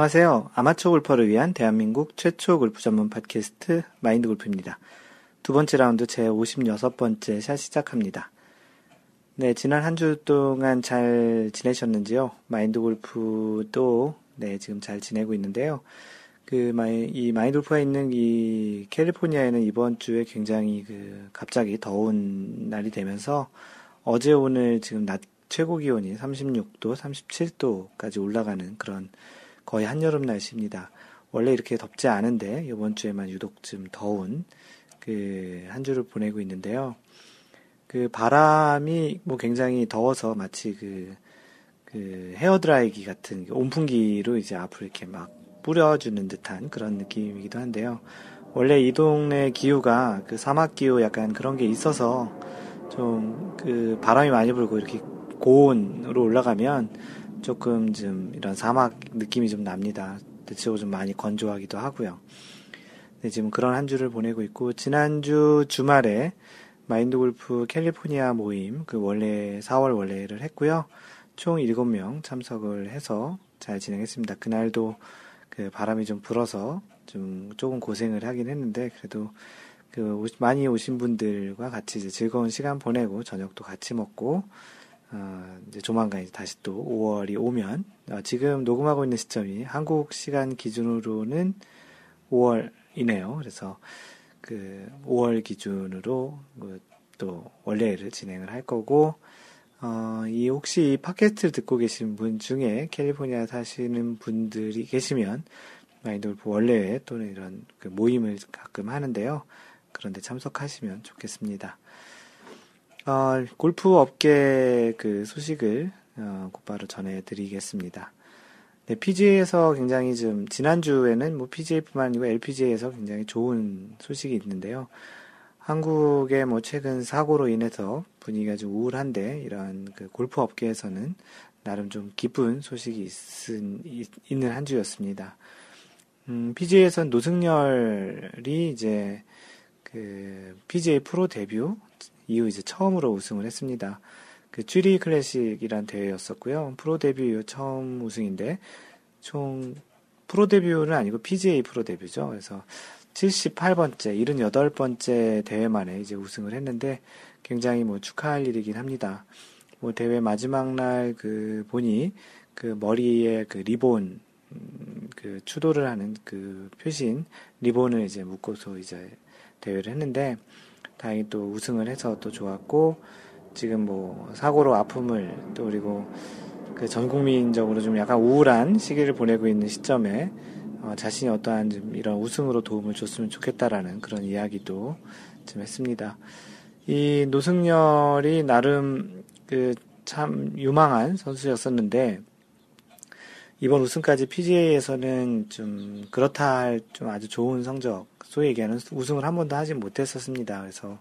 안녕하세요. 아마추어 골퍼를 위한 대한민국 최초 골프 전문 팟캐스트 마인드 골프입니다. 두 번째 라운드 제 56번째 샷 시작합니다. 네, 지난 한 주 동안 잘 지내셨는지요? 마인드 골프도 네, 지금 잘 지내고 있는데요. 그, 마이, 이 마인드 골프가 있는 이 캘리포니아에는 이번 주에 굉장히 그, 갑자기 더운 날이 되면서 어제 오늘 지금 낮 최고 기온이 36도, 37도까지 올라가는 그런 거의 한여름 날씨입니다. 원래 이렇게 덥지 않은데 이번 주에만 유독 좀 더운 그 한 주를 보내고 있는데요. 그 바람이 뭐 굉장히 더워서 마치 그, 그 헤어드라이기 같은 온풍기로 이제 앞으로 이렇게 막 뿌려주는 듯한 그런 느낌이기도 한데요. 원래 이 동네 기후가 그 사막 기후 약간 그런 게 있어서 좀 그 바람이 많이 불고 이렇게 고온으로 올라가면 조금 좀 이런 사막 느낌이 좀 납니다. 대체적으로 좀 많이 건조하기도 하고요. 네, 지금 그런 한 주를 보내고 있고, 지난주 주말에 마인드 골프 캘리포니아 모임, 그 원래, 4월 원래를 했고요. 총 7명 참석을 해서 잘 진행했습니다. 그날도 그 바람이 좀 불어서 좀 조금 고생을 하긴 했는데, 그래도 그 많이 오신 분들과 같이 즐거운 시간 보내고, 저녁도 같이 먹고, 어, 이제 조만간 이제 다시 또 5월이 오면, 어, 지금 녹음하고 있는 시점이 한국 시간 기준으로는 5월이네요. 그래서 그 5월 기준으로 그또 원래를 진행을 할 거고, 어, 이 혹시 이 팟캐스트를 듣고 계신 분 중에 캘리포니아 사시는 분들이 계시면 마인드골프 원래 또는 이런 그 모임을 가끔 하는데요. 그런데 참석하시면 좋겠습니다. 어, 골프 업계 그 소식을 어, 곧바로 전해드리겠습니다. 네, PGA에서 굉장히 좀 지난주에는 뭐 PGA뿐만 아니고 LPGA에서 굉장히 좋은 소식이 있는데요. 한국의 뭐 최근 사고로 인해서 분위기가 좀 우울한데 이런 그 골프 업계에서는 나름 좀 기쁜 소식이 있은, 있는 한 주였습니다. 음, PGA에서는 노승열이 이제 그 PGA 프로 데뷔 이후 이제 처음으로 우승을 했습니다. 그 Zurich Classic이란 대회였었고요. 프로 데뷔 이후 처음 우승인데 총 프로 데뷔는 아니고 PGA 프로 데뷔죠. 그래서 78번째, 78번째 대회 만에 이제 우승을 했는데 굉장히 뭐 축하할 일이긴 합니다. 뭐 대회 마지막 날 그 보니 그 머리에 그 리본 음, 그 추도를 하는 그 표신 리본을 이제 묶어서 이제 대회를 했는데 다행히 또 우승을 해서 또 좋았고 지금 뭐 사고로 아픔을 또 그리고 그 전 국민적으로 좀 약간 우울한 시기를 보내고 있는 시점에 어, 자신이 어떠한 좀 이런 우승으로 도움을 줬으면 좋겠다라는 그런 이야기도 좀 했습니다. 이 노승열이 나름 그 참 유망한 선수였었는데 이번 우승까지 PGA에서는 좀 그렇다 할 좀 아주 좋은 성적 소위 얘기하는 우승을 한 번도 하지 못했었습니다. 그래서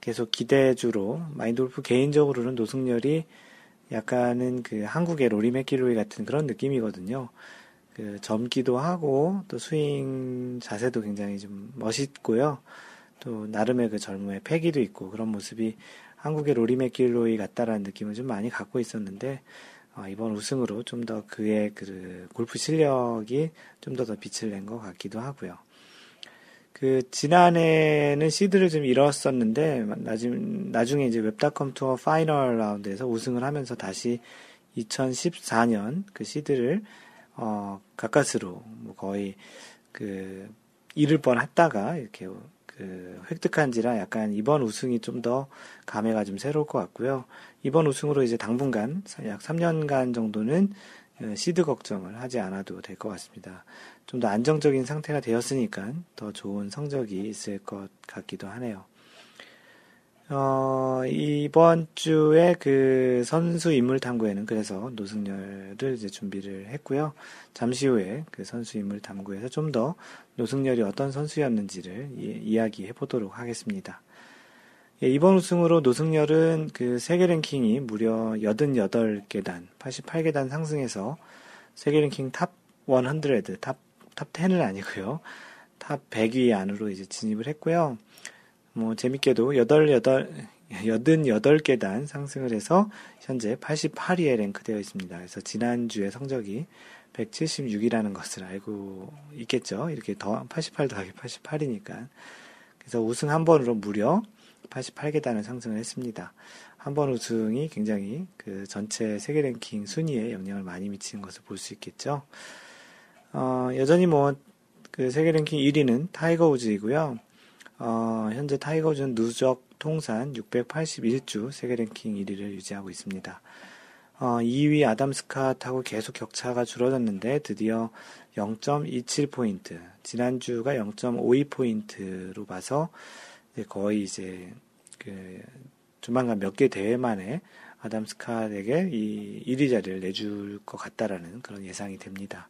계속 기대주로 마인돌프 개인적으로는 노승열이 약간은 그 한국의 로리 맥기로이 같은 그런 느낌이거든요. 그 젊기도 하고 또 스윙 자세도 굉장히 좀 멋있고요. 또 나름의 그 젊음의 패기도 있고 그런 모습이 한국의 로리 맥길로이 같다라는 느낌을 좀 많이 갖고 있었는데 어, 이번 우승으로 좀 더 그의 그 골프 실력이 좀 더 더 빛을 낸 것 같기도 하고요. 그 지난해는 시드를 좀 잃었었는데 나중 나중에 이제 Web.com 투어 final 라운드에서 우승을 하면서 다시 2014년 그 시드를 어 가까스로 뭐 거의 그 잃을 뻔했다가 이렇게 그 획득한지라 약간 이번 우승이 좀 더 감회가 좀 새로울 것 같고요. 이번 우승으로 이제 당분간 약 3년간 정도는 어, 시드 걱정을 하지 않아도 될 것 같습니다. 좀 더 안정적인 상태가 되었으니까 더 좋은 성적이 있을 것 같기도 하네요. 어, 이번 주에 그 선수 인물 탐구에는 그래서 노승열을 이제 준비를 했고요. 잠시 후에 그 선수 인물 탐구에서 좀 더 노승열이 어떤 선수였는지를 이, 야기해 보도록 하겠습니다. 예, 이번 우승으로 노승열은 그 세계 랭킹이 무려 88계단, 88계단 상승해서 세계 랭킹 top 100, top, top 10은 아니고요. top 100위 안으로 이제 진입을 했고요. 뭐 재밌게도 8, 8, 88계단 상승을 해서 현재 88위에 랭크되어 있습니다. 그래서 지난주에 성적이 176이라는 것을 알고 있겠죠. 이렇게 더 88 더하기 88이니까. 그래서 우승 한 번으로 무려 88계단을 상승을 했습니다. 한 번 우승이 굉장히 그 전체 세계 랭킹 순위에 영향을 많이 미치는 것을 볼 수 있겠죠. 어, 여전히 뭐, 그 세계 랭킹 1위는 타이거 우즈이고요. 어, 현재 타이거 우즈는 누적 통산 681주 세계 랭킹 1위를 유지하고 있습니다. 어, 2위 아담 스카트하고 계속 격차가 줄어졌는데 드디어 0.27포인트, 지난주가 0.52포인트로 봐서 거의 이제 그 조만간 몇 개 대회 만에 아담 스카트에게 이 1위 자리를 내줄 것 같다라는 그런 예상이 됩니다.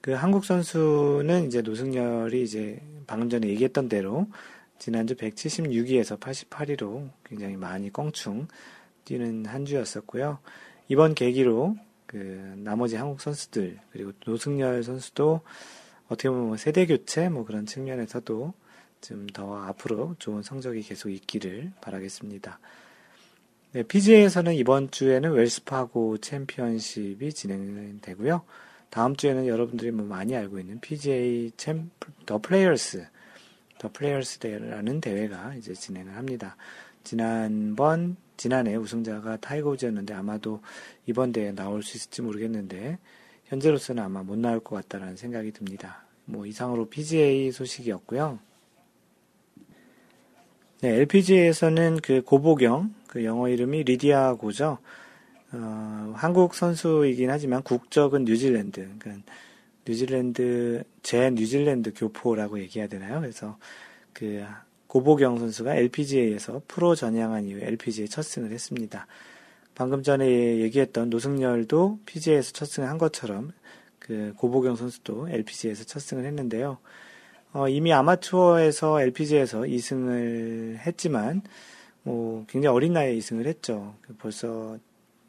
그 한국 선수는 이제 노승열이 이제 방금 전에 얘기했던 대로 지난주 176위에서 88위로 굉장히 많이 껑충 뛰는 한 주였었고요. 이번 계기로 그 나머지 한국 선수들 그리고 노승열 선수도 어떻게 보면 뭐 세대 교체 뭐 그런 측면에서도 좀 더 앞으로 좋은 성적이 계속 있기를 바라겠습니다. 네, PGA에서는 이번 주에는 웰스파고 챔피언십이 진행되고요. 다음 주에는 여러분들이 뭐 많이 알고 있는 PGA 챔, The Players, The Players 대회라는 대회가 이제 진행을 합니다. 지난번 지난해 우승자가 타이거 우즈였는데 아마도 이번 대회에 나올 수 있을지 모르겠는데 현재로서는 아마 못 나올 것 같다라는 생각이 듭니다. 뭐 이상으로 PGA 소식이었고요. 네, LPGA에서는 그 고보경, 그 영어 이름이 리디아 고죠. 어, 한국 선수이긴 하지만 국적은 뉴질랜드. 그러니까 뉴질랜드 제 뉴질랜드 교포라고 얘기해야 되나요? 그래서 그 고보경 선수가 LPGA에서 프로 전향한 이후에 LPGA 첫 승을 했습니다. 방금 전에 얘기했던 노승열도 PGA에서 첫 승을 한 것처럼 그 고보경 선수도 LPGA에서 첫 승을 했는데요. 어, 이미 아마추어에서 LPGA에서 2승을 했지만 뭐 굉장히 어린 나이에 2승을 했죠. 벌써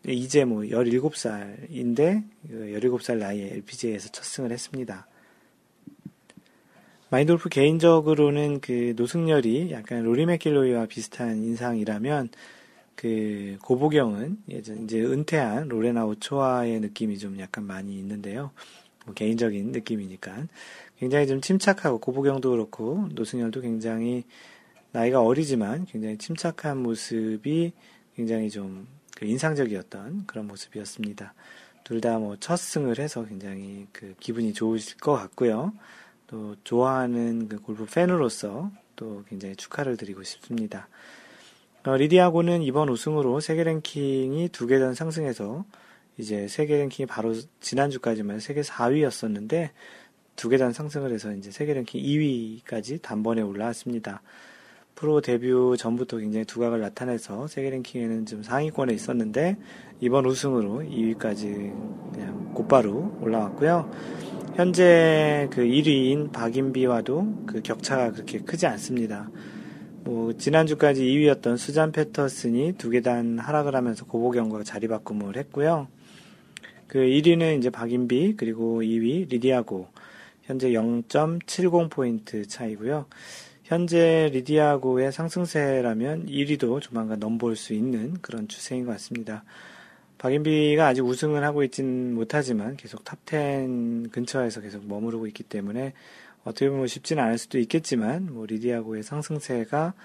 이제 뭐 17살인데 17살 그 나이에 LPGA에서 첫 승을 했습니다. 마인돌프 개인적으로는 그 노승열이 약간 로리 맥길로이와 비슷한 인상이라면 그 고보경은 예전 이제 은퇴한 로레나 오초아의 느낌이 좀 약간 많이 있는데요. 뭐 개인적인 느낌이니까 굉장히 좀 침착하고 고보경도 그렇고 노승열도 굉장히 나이가 어리지만 굉장히 침착한 모습이 굉장히 좀그 인상적이었던 그런 모습이었습니다. 둘 다 뭐 첫 승을 해서 굉장히 그 기분이 좋으실 것 같고요. 또 좋아하는 그 골프 팬으로서 또 굉장히 축하를 드리고 싶습니다. 어, 리디아고는 이번 우승으로 세계 랭킹이 두 계단 상승해서 이제 세계 랭킹이 바로 지난주까지만 세계 4위였었는데 두 계단 상승을 해서 이제 세계 랭킹 2위까지 단번에 올라왔습니다. 프로 데뷔 전부터 굉장히 두각을 나타내서 세계 랭킹에는 좀 상위권에 있었는데 이번 우승으로 2위까지 그냥 곧바로 올라왔고요. 현재 그 1위인 박인비와도 그 격차가 그렇게 크지 않습니다. 뭐 지난주까지 2위였던 수잔 패터슨이 두 계단 하락을 하면서 고보경과 자리 바꿈을 했고요. 그 1위는 이제 박인비 그리고 2위 리디아고 현재 0.70포인트 차이고요. 현재 리디아고의 상승세라면 1위도 조만간 넘볼 수 있는 그런 추세인 것 같습니다. 박인비가 아직 우승을 하고 있진 못하지만 계속 top 10 근처에서 계속 머무르고 있기 때문에 어떻게 보면 쉽지는 않을 수도 있겠지만 뭐 리디아고의 상승세가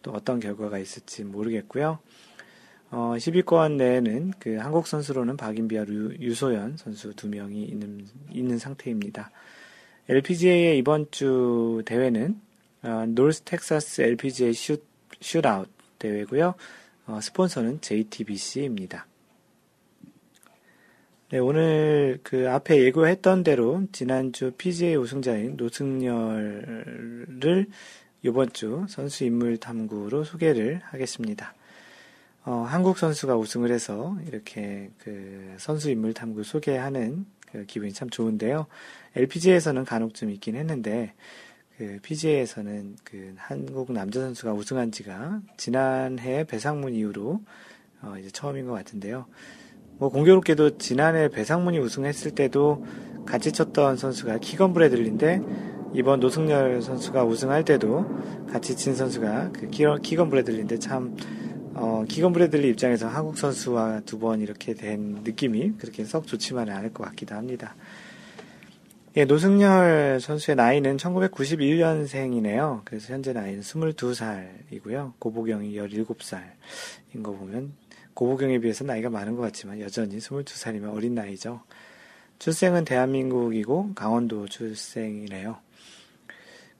또 어떤 결과가 있을지 모르겠고요. 어, 10위권 내에는 그 한국 선수로는 박인비와 유소연 선수 두 명이 있는, 있는 상태입니다. LPGA의 이번 주 대회는 어, North Texas LPGA Shoot, 슛아웃 대회고요. 어, 스폰서는 JTBC입니다. 네, 오늘 그 앞에 예고했던 대로 지난주 PGA 우승자인 노승열을 이번 주 선수 인물 탐구로 소개를 하겠습니다. 어, 한국 선수가 우승을 해서 이렇게 그 선수 인물 탐구 소개하는 그 기분이 참 좋은데요. LPGA에서는 간혹 좀 있긴 했는데 그 PGA에서는 그 한국 남자 선수가 우승한 지가 지난해 배상문 이후로 어, 이제 처음인 것 같은데요. 뭐 공교롭게도 지난해 배상문이 우승했을 때도 같이 쳤던 선수가 키건 브래들리인데 이번 노승열 선수가 우승할 때도 같이 친 선수가 그 키건 브래들리인데 참 어, 기건 브래들리 입장에서 한국 선수와 두 번 이렇게 된 느낌이 그렇게 썩 좋지만은 않을 것 같기도 합니다. 예, 노승열 선수의 나이는 1991년생이네요. 그래서 현재 나이는 22살이고요. 고보경이 17살인 거 보면 고보경에 비해서 나이가 많은 것 같지만 여전히 22살이면 어린 나이죠. 출생은 대한민국이고 강원도 출생이래요.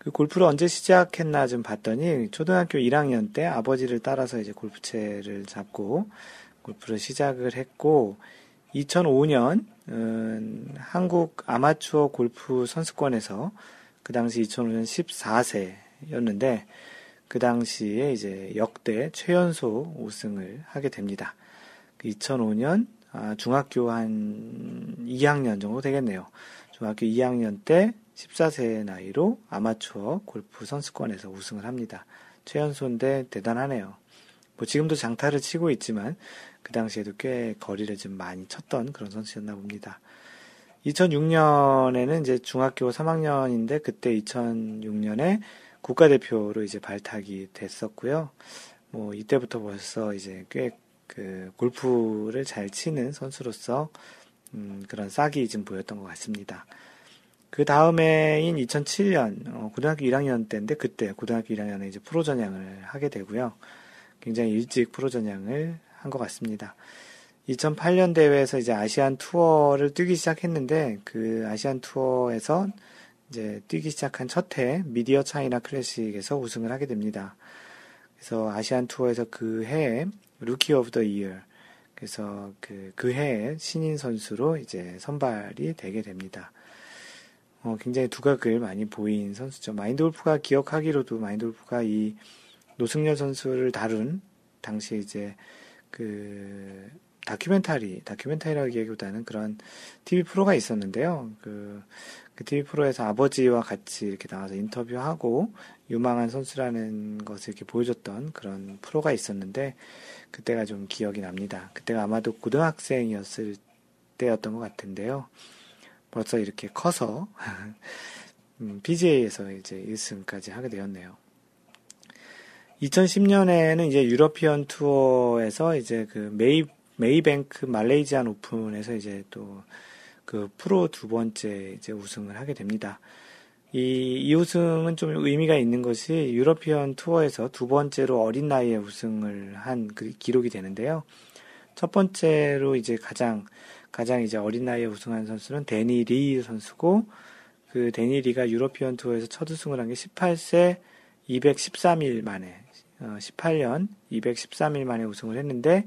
그 골프를 언제 시작했나 좀 봤더니 초등학교 1학년 때 아버지를 따라서 이제 골프채를 잡고 골프를 시작을 했고 2005년 음, 한국 아마추어 골프 선수권에서 그 당시 2005년 14세였는데 그 당시에 이제 역대 최연소 우승을 하게 됩니다. 2005년 그 아, 중학교 한 2학년 정도 되겠네요. 중학교 2학년 때 14세 나이로 아마추어 골프 선수권에서 우승을 합니다. 최연소인데 대단하네요. 뭐 지금도 장타를 치고 있지만 그 당시에도 꽤 거리를 좀 많이 쳤던 그런 선수였나 봅니다. 2006년에는 이제 중학교 3학년인데 그때 2006년에 국가대표로 이제 발탁이 됐었고요. 뭐 이때부터 벌써 이제 꽤 그 골프를 잘 치는 선수로서 음 그런 싹이 좀 보였던 것 같습니다. 그 다음해인 2007년 어 고등학교 1학년 때인데 그때 고등학교 1학년에 이제 프로 전향을 하게 되고요. 굉장히 일찍 프로 전향을 한 것 같습니다. 2008년 대회에서 이제 Asian Tour를 뛰기 시작했는데 그 Asian Tour에서 이제 뛰기 시작한 첫 해 Midea China Classic에서 우승을 하게 됩니다. 그래서 Asian Tour에서 그 해에 Rookie of the Year 그래서 그, 그 해에 신인 선수로 이제 선발이 되게 됩니다. 어, 굉장히 두각을 많이 보인 선수죠. 마인드 골프가 기억하기로도 마인드 골프가 이 노승열 선수를 다룬 당시 이제 그 다큐멘터리, 다큐멘터리라고 얘기보다는 그런 TV 프로가 있었는데요. 그, 그 TV 프로에서 아버지와 같이 이렇게 나와서 인터뷰하고 유망한 선수라는 것을 이렇게 보여줬던 그런 프로가 있었는데 그때가 좀 기억이 납니다. 그때가 아마도 고등학생이었을 때였던 것 같은데요. 벌써 이렇게 커서 음, BJ에서 이제 1승까지 하게 되었네요. 2010년에는 이제 European Tour에서 이제 그 메이 Maybank Malaysian Open에서 이제 또 그 프로 두 번째 이제 우승을 하게 됩니다. 이, 이 우승은 좀 의미가 있는 것이 European Tour에서 두 번째로 어린 나이에 우승을 한 그 기록이 되는데요. 첫 번째로 이제 가장, 가장 이제 어린 나이에 우승한 선수는 데니 리 선수고, 그 데니 리가 European Tour에서 첫 우승을 한 게 18세 213일 만에 18년 어, 213일 만에 우승을 했는데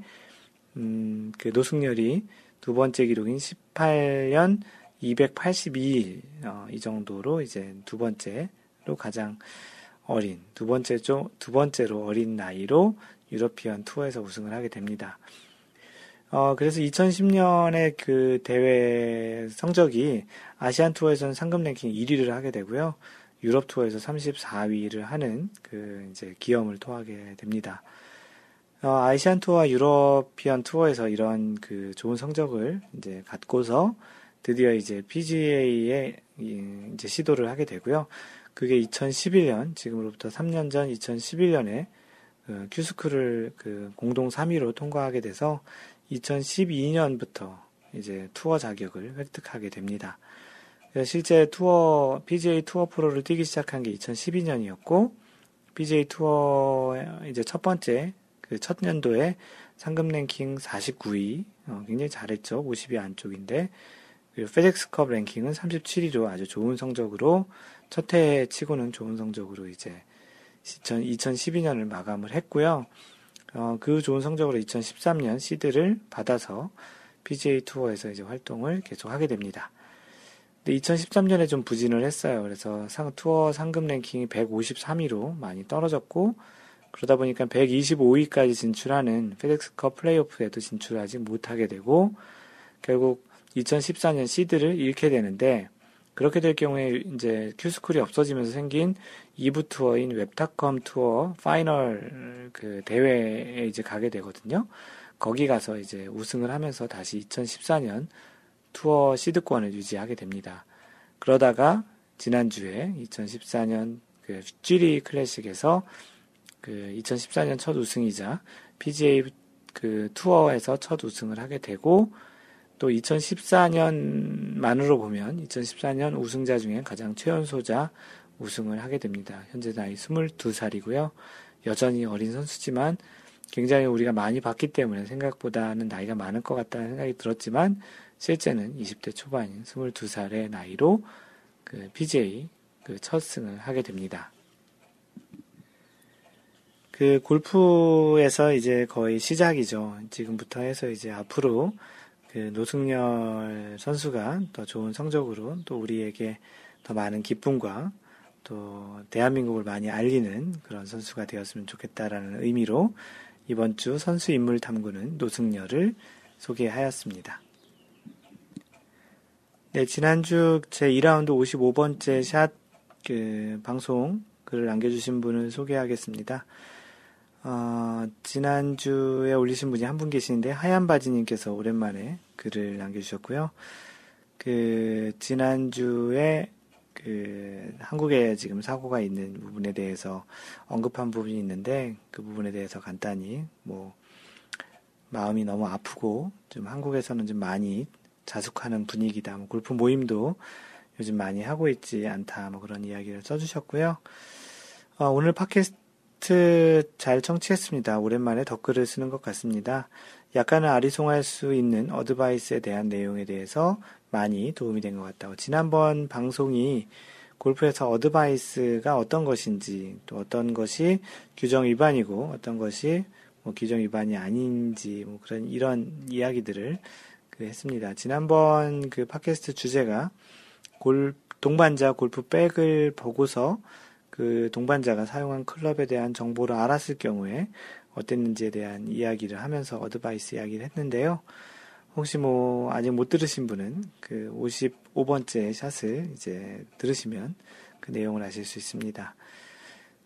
음, 그 노승열이 두 번째 기록인 18년 282일 어, 이 정도로 이제 두 번째로 가장 어린 두 번째 두 번째로 어린 나이로 유러피언 투어에서 우승을 하게 됩니다. 어, 그래서 2010년에 그 대회 성적이 아시안 투어에서는 상금 랭킹 1위를 하게 되고요. 유럽 투어에서 34위를 하는 그 이제 기염을 토하게 됩니다. 어, 아시안 투어와 유러피안 투어에서 이런 그 좋은 성적을 이제 갖고서 드디어 이제 PGA에 이제 시도를 하게 되고요. 그게 2011년, 지금으로부터 3년 전 2011년에 그 큐스크를 그 공동 3위로 통과하게 돼서 2012년부터 이제 투어 자격을 획득하게 됩니다. 실제 투어, PGA 투어 프로를 뛰기 시작한 게 2012년이었고, PGA 투어 이제 첫 번째, 그첫 연도에 상금 랭킹 49위, 어, 굉장히 잘했죠. 50위 안쪽인데, 그리고 페덱스컵 랭킹은 37위로 아주 좋은 성적으로, 첫해 치고는 좋은 성적으로 이제 2012년을 마감을 했고요. 어, 그 좋은 성적으로 2013년 시드를 받아서 PGA 투어에서 이제 활동을 계속 하게 됩니다. 근데 2013년에 좀 부진을 했어요. 그래서 상, 투어 상금 랭킹이 153위로 많이 떨어졌고, 그러다 보니까 125위까지 진출하는 페덱스컵 플레이오프에도 진출하지 못하게 되고, 결국 2014년 시드를 잃게 되는데, 그렇게 될 경우에 이제 Q-School이 없어지면서 생긴 2부 투어인 Web.com Tour Final 그 대회에 이제 가게 되거든요. 거기 가서 이제 우승을 하면서 다시 2014년 투어 시드권을 유지하게 됩니다. 그러다가 지난주에 2014년 그 쥐리 클래식에서 그 2014년 첫 우승이자 PGA 그 투어에서 첫 우승을 하게 되고 또 2014년만으로 보면 2014년 우승자 중에 가장 최연소자 우승을 하게 됩니다. 현재 나이 22살이고요. 여전히 어린 선수지만 굉장히 우리가 많이 봤기 때문에 생각보다는 나이가 많을 것 같다는 생각이 들었지만 실제는 20대 초반인 22살의 나이로 그 PGA 그첫 승을 하게 됩니다. 그 골프에서 이제 거의 시작이죠. 지금부터 해서 이제 앞으로 그 노승열 선수가 더 좋은 성적으로 또 우리에게 더 많은 기쁨과 또 대한민국을 많이 알리는 그런 선수가 되었으면 좋겠다라는 의미로 이번 주 선수 인물 탐구는 노승열을 소개하였습니다. 네, 지난주 제 2라운드 55번째 샷 그 방송 글을 남겨주신 분을 소개하겠습니다. 어, 지난주에 올리신 분이 한 분 계시는데 하얀 바지님께서 오랜만에 글을 남겨주셨고요. 그 지난주에 그 한국에 지금 사고가 있는 부분에 대해서 언급한 부분이 있는데 그 부분에 대해서 간단히 뭐 마음이 너무 아프고 좀 한국에서는 좀 많이 자숙하는 분위기다. 뭐 골프 모임도 요즘 많이 하고 있지 않다. 뭐 그런 이야기를 써주셨고요. 어, 오늘 팟캐스트 잘 청취했습니다. 오랜만에 댓글을 쓰는 것 같습니다. 약간은 아리송할 수 있는 어드바이스에 대한 내용에 대해서 많이 도움이 된 것 같다고. 지난번 방송이 골프에서 어드바이스가 어떤 것인지, 또 어떤 것이 규정 위반이고, 어떤 것이 뭐 규정 위반이 아닌지, 뭐 그런 이런 이야기들을 그 했습니다. 지난번 그 팟캐스트 주제가 골, 동반자 골프 백을 보고서 그 동반자가 사용한 클럽에 대한 정보를 알았을 경우에 어땠는지에 대한 이야기를 하면서 어드바이스 이야기를 했는데요. 혹시 뭐 아직 못 들으신 분은 그 55번째 샷을 이제 들으시면 그 내용을 아실 수 있습니다.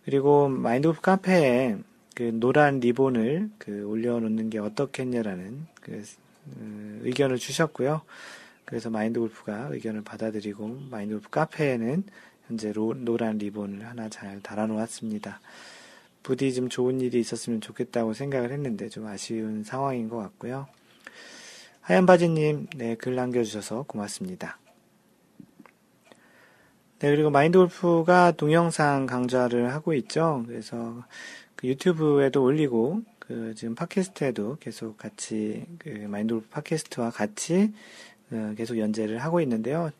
그리고 마인드골프 카페에 그 노란 리본을 그 올려놓는 게 어떻겠냐라는 그 어, 의견을 주셨고요. 그래서 마인드 골프가 의견을 받아들이고 마인드 골프 카페에는 현재 노란 리본을 하나 잘 달아놓았습니다. 부디 좀 좋은 일이 있었으면 좋겠다고 생각을 했는데 좀 아쉬운 상황인 것 같고요. 하얀 바지님, 네, 글 남겨주셔서 고맙습니다. 네, 그리고 마인드 골프가 동영상 강좌를 하고 있죠. 그래서 그 유튜브에도 올리고, 그 지금 팟캐스트에도 계속 같이, 그 마인드 골프 팟캐스트와 같이 어, 계속 연재를 하고 있는데요.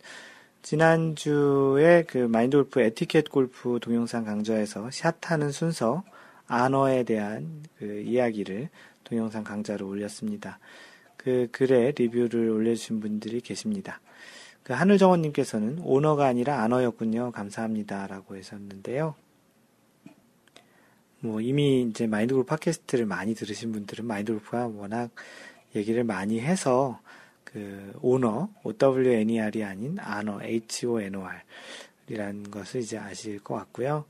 지난주에 그 마인드 골프 에티켓 골프 동영상 강좌에서 샷하는 순서, 안어에 대한 그 이야기를 동영상 강좌로 올렸습니다. 그 글에 리뷰를 올려주신 분들이 계십니다. 그 하늘정원님께서는 오너가 아니라 안어였군요. 감사합니다. 라고 하셨는데요. 뭐 이미 이제 마인드 골프 팟캐스트를 많이 들으신 분들은 마인드 골프가 워낙 얘기를 많이 해서 그 오너, OWNER이 아닌 안어, HONOR 이라는 것을 이제 아실 것 같고요.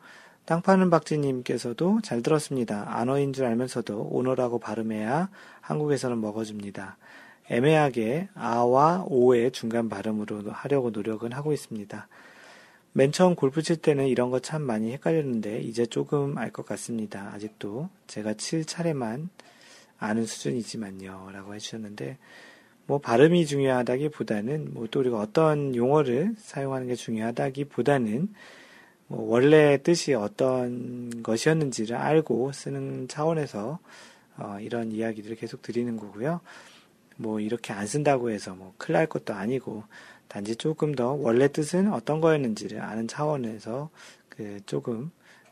땅 파는 박지님께서도 잘 들었습니다. 안어인 줄 알면서도 오너라고 발음해야 한국에서는 먹어줍니다. 애매하게 아와 오의 중간 발음으로 하려고 노력은 하고 있습니다. 맨 처음 골프 칠 때는 이런 거 참 많이 헷갈렸는데 이제 조금 알 것 같습니다. 아직도 제가 칠 차례만 아는 수준이지만요. 라고 해주셨는데 뭐 발음이 중요하다기보다는 뭐 또 우리가 어떤 용어를 사용하는 게 중요하다기보다는 뭐 원래 뜻이 어떤 것이었는지를 알고 쓰는 차원에서 어, 이런 이야기들을 계속 드리는 거고요. 뭐 이렇게 안 쓴다고 해서 뭐 큰일 날 것도 아니고 단지 조금 더 원래 뜻은 어떤 거였는지를 아는 차원에서 그 조금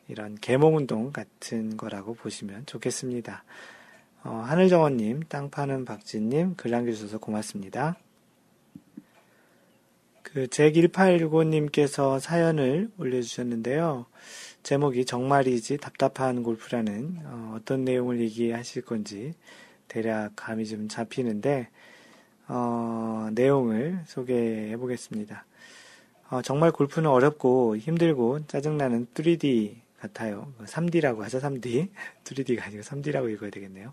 이런 개몽운동 같은 거라고 보시면 좋겠습니다. 어, 하늘정원님, 땅 파는 박진님, 글 남겨주셔서 고맙습니다. 그, 제1865님께서 사연을 올려주셨는데요. 제목이 정말이지 답답한 골프라는 어, 떤 내용을 얘기하실 건지 대략 감이 좀 잡히는데 어, 내용을 소개해 보겠습니다. 어, 정말 골프는 어렵고 힘들고 짜증나는 3D 같아요. 3D라고 하죠, 3D. 3D가 아니고 3D라고 읽어야 되겠네요.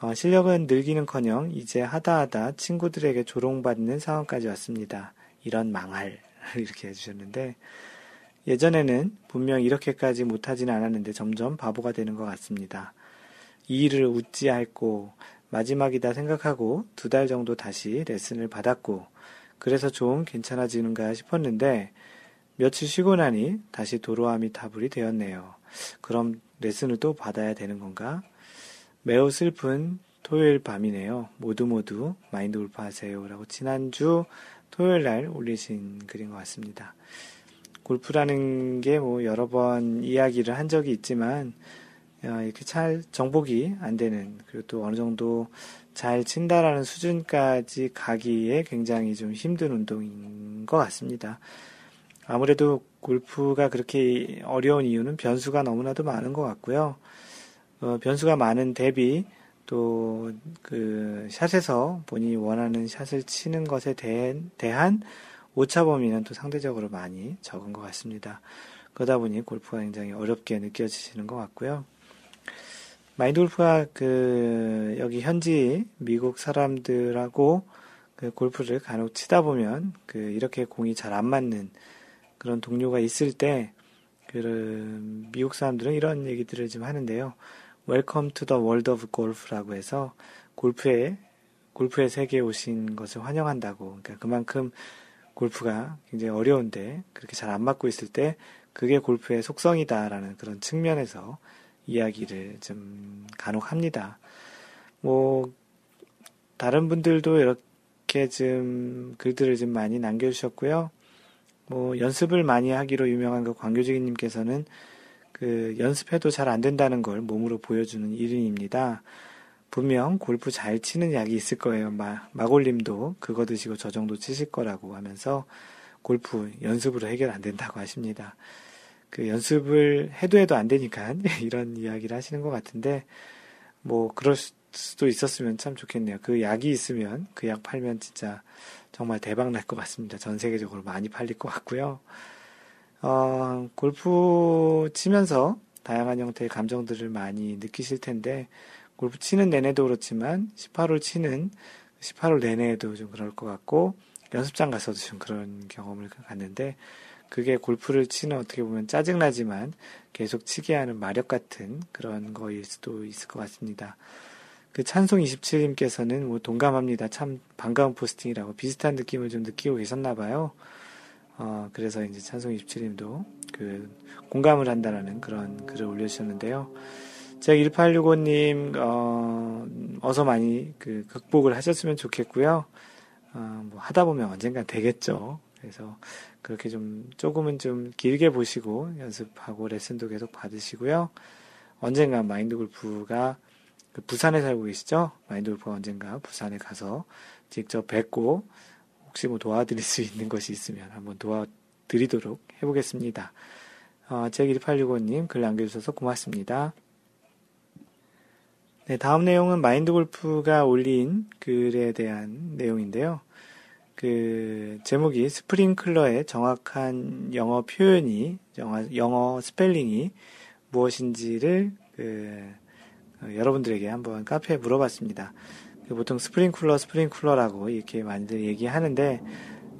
어, 실력은 늘기는커녕 이제 하다하다 친구들에게 조롱받는 상황까지 왔습니다. 이런 망할 이렇게 해주셨는데 예전에는 분명 이렇게까지 못하지는 않았는데 점점 바보가 되는 것 같습니다. 이 일을 웃지 않고 마지막이다 생각하고 두 달 정도 다시 레슨을 받았고 그래서 좀 괜찮아지는가 싶었는데 며칠 쉬고 나니 다시 도로아미 타불이 되었네요. 그럼 레슨을 또 받아야 되는 건가? 매우 슬픈 토요일 밤이네요. 모두 모두 마인드 골프 하세요. 라고 지난주 토요일 날 올리신 글인 것 같습니다. 골프라는 게 뭐 여러 번 이야기를 한 적이 있지만 어, 이렇게 잘 정복이 안 되는 그리고 또 어느 정도 잘 친다라는 수준까지 가기에 굉장히 좀 힘든 운동인 것 같습니다. 아무래도 골프가 그렇게 어려운 이유는 변수가 너무나도 많은 것 같고요. 어, 변수가 많은 대비 또 그 샷에서 본인이 원하는 샷을 치는 것에 대한, 대한 오차 범위는 또 상대적으로 많이 적은 것 같습니다. 그러다 보니 골프가 굉장히 어렵게 느껴지시는 것 같고요. 마인드 골프가 그 여기 현지 미국 사람들하고 그 골프를 간혹 치다 보면 그 이렇게 공이 잘 안 맞는 그런 동료가 있을 때 그 미국 사람들은 이런 얘기들을 좀 하는데요. Welcome to the world of golf라고 해서 골프에 골프의 세계에 오신 것을 환영한다고. 그러니까 그만큼 골프가 굉장히 어려운데 그렇게 잘 안 맞고 있을 때 그게 골프의 속성이다라는 그런 측면에서 이야기를 좀 간혹 합니다. 뭐, 다른 분들도 이렇게 좀 글들을 좀 많이 남겨주셨고요. 뭐, 연습을 많이 하기로 유명한 그 광교지기님께서는 그 연습해도 잘 안 된다는 걸 몸으로 보여주는 일인입니다. 분명 골프 잘 치는 약이 있을 거예요. 마, 마골님도 그거 드시고 저 정도 치실 거라고 하면서 골프 연습으로 해결 안 된다고 하십니다. 그 연습을 해도 해도 안 되니까 이런 이야기를 하시는 것 같은데 뭐 그럴 수도 있었으면 참 좋겠네요. 그 약이 있으면 그 약 팔면 진짜 정말 대박 날 것 같습니다. 전 세계적으로 많이 팔릴 것 같고요. 어, 골프 치면서 다양한 형태의 감정들을 많이 느끼실 텐데 골프 치는 내내도 그렇지만 18홀 치는 18홀 내내에도 좀 그럴 것 같고 연습장 가서도 좀 그런 경험을 갖는데 그게 골프를 치는 어떻게 보면 짜증나지만 계속 치게 하는 마력 같은 그런 거일 수도 있을 것 같습니다. 그 찬송 27님께서는 뭐 동감합니다. 참 반가운 포스팅이라고 비슷한 느낌을 좀 느끼고 계셨나 봐요. 어, 그래서 이제 찬송 27님도 그 공감을 한다라는 그런 글을 올려주셨는데요. 제가 1865님, 어, 어서 많이 그 극복을 하셨으면 좋겠고요. 어, 뭐 하다 보면 언젠간 되겠죠. 그래서 그렇게 좀 조금은 좀 길게 보시고 연습하고 레슨도 계속 받으시고요. 언젠가 마인드 골프가 그 부산에 살고 계시죠? 마인드 골프가 언젠가 부산에 가서 직접 뵙고 혹시 뭐 도와드릴 수 있는 것이 있으면 한번 도와드리도록 해보겠습니다. 어, 제1865님 글 남겨주셔서 고맙습니다. 네, 다음 내용은 마인드 골프가 올린 글에 대한 내용인데요. 그 제목이 스프링클러의 정확한 영어 표현이 영어, 영어 스펠링이 무엇인지를 그 어, 여러분들에게 한번 카페에 물어봤습니다. 그 보통 스프링쿨러 스프링쿨러라고 이렇게 많이들 얘기하는데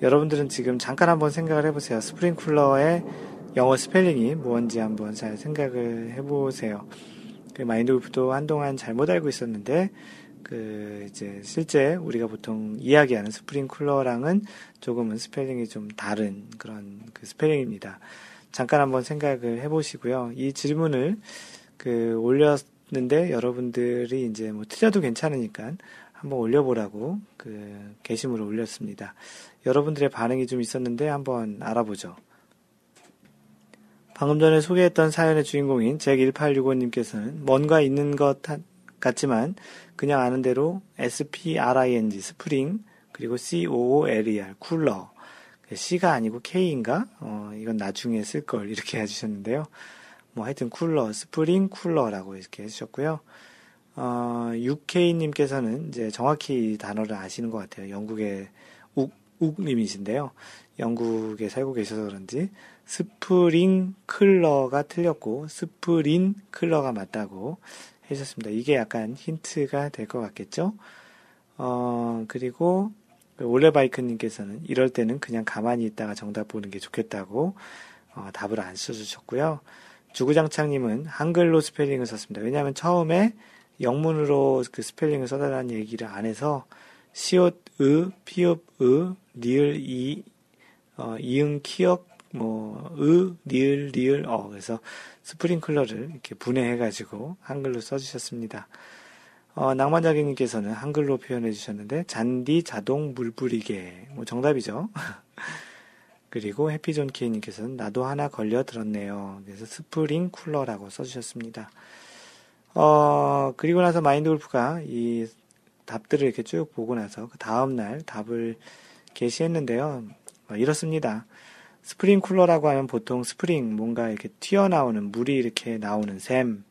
여러분들은 지금 잠깐 한번 생각을 해보세요. 스프링쿨러의 영어 스펠링이 뭔지 한번 잘 생각을 해보세요. 그 마인드 골프도 한동안 잘못 알고 있었는데 그 이제 실제 우리가 보통 이야기하는 스프링 쿨러랑은 조금은 스펠링이 좀 다른 그런 그 스펠링입니다. 잠깐 한번 생각을 해보시고요. 이 질문을 그 올렸 는데 여러분들이 이제 뭐 틀려도 괜찮으니까 한번 올려보라고 그 게시물을 올렸습니다. 여러분들의 반응이 좀 있었는데 한번 알아보죠. 방금 전에 소개했던 사연의 주인공인 잭1865님께서는 뭔가 있는 것 같지만 그냥 아는 대로 SPRING 스프링 그리고 COOLER 쿨러 C가 아니고 K인가? 어, 이건 나중에 쓸 걸 이렇게 해주셨는데요. 뭐 하여튼 쿨러, 스프링 쿨러라고 이렇게 해주셨고요. 어, UK님께서는 이제 정확히 이 단어를 아시는 것 같아요. 영국의 욱, 욱님이신데요. 영국에 살고 계셔서 그런지 스프링 클러가 틀렸고 스프린 클러가 맞다고 해주셨습니다. 이게 약간 힌트가 될 것 같겠죠? 어, 그리고 올레바이크님께서는 이럴 때는 그냥 가만히 있다가 정답 보는 게 좋겠다고 어, 답을 안 써주셨고요. 주구장창님은 한글로 스펠링을 썼습니다. 왜냐하면 처음에 영문으로 그 스펠링을 써달라는 얘기를 안 해서 시옷, 으, 피읖, 으, 리을, 이, 어, 이응, 키읔, 뭐, 으, 니은, 리을, 어. 그래서 스프링클러를 이렇게 분해해가지고 한글로 써주셨습니다. 어, 낭만자객님께서는 한글로 표현해 주셨는데, 잔디, 자동, 물 뿌리개. 뭐 정답이죠. 그리고 해피존 케이님께서는 나도 하나 걸려 들었네요. 그래서 spring cooler라고 써주셨습니다. 어, 그리고 나서 마인드 골프가 이 답들을 이렇게 쭉 보고 나서 그 다음날 답을 게시했는데요. 어, 이렇습니다. spring cooler라고 하면 보통 스프링, 뭔가 이렇게 튀어나오는, 물이 이렇게 나오는 샘,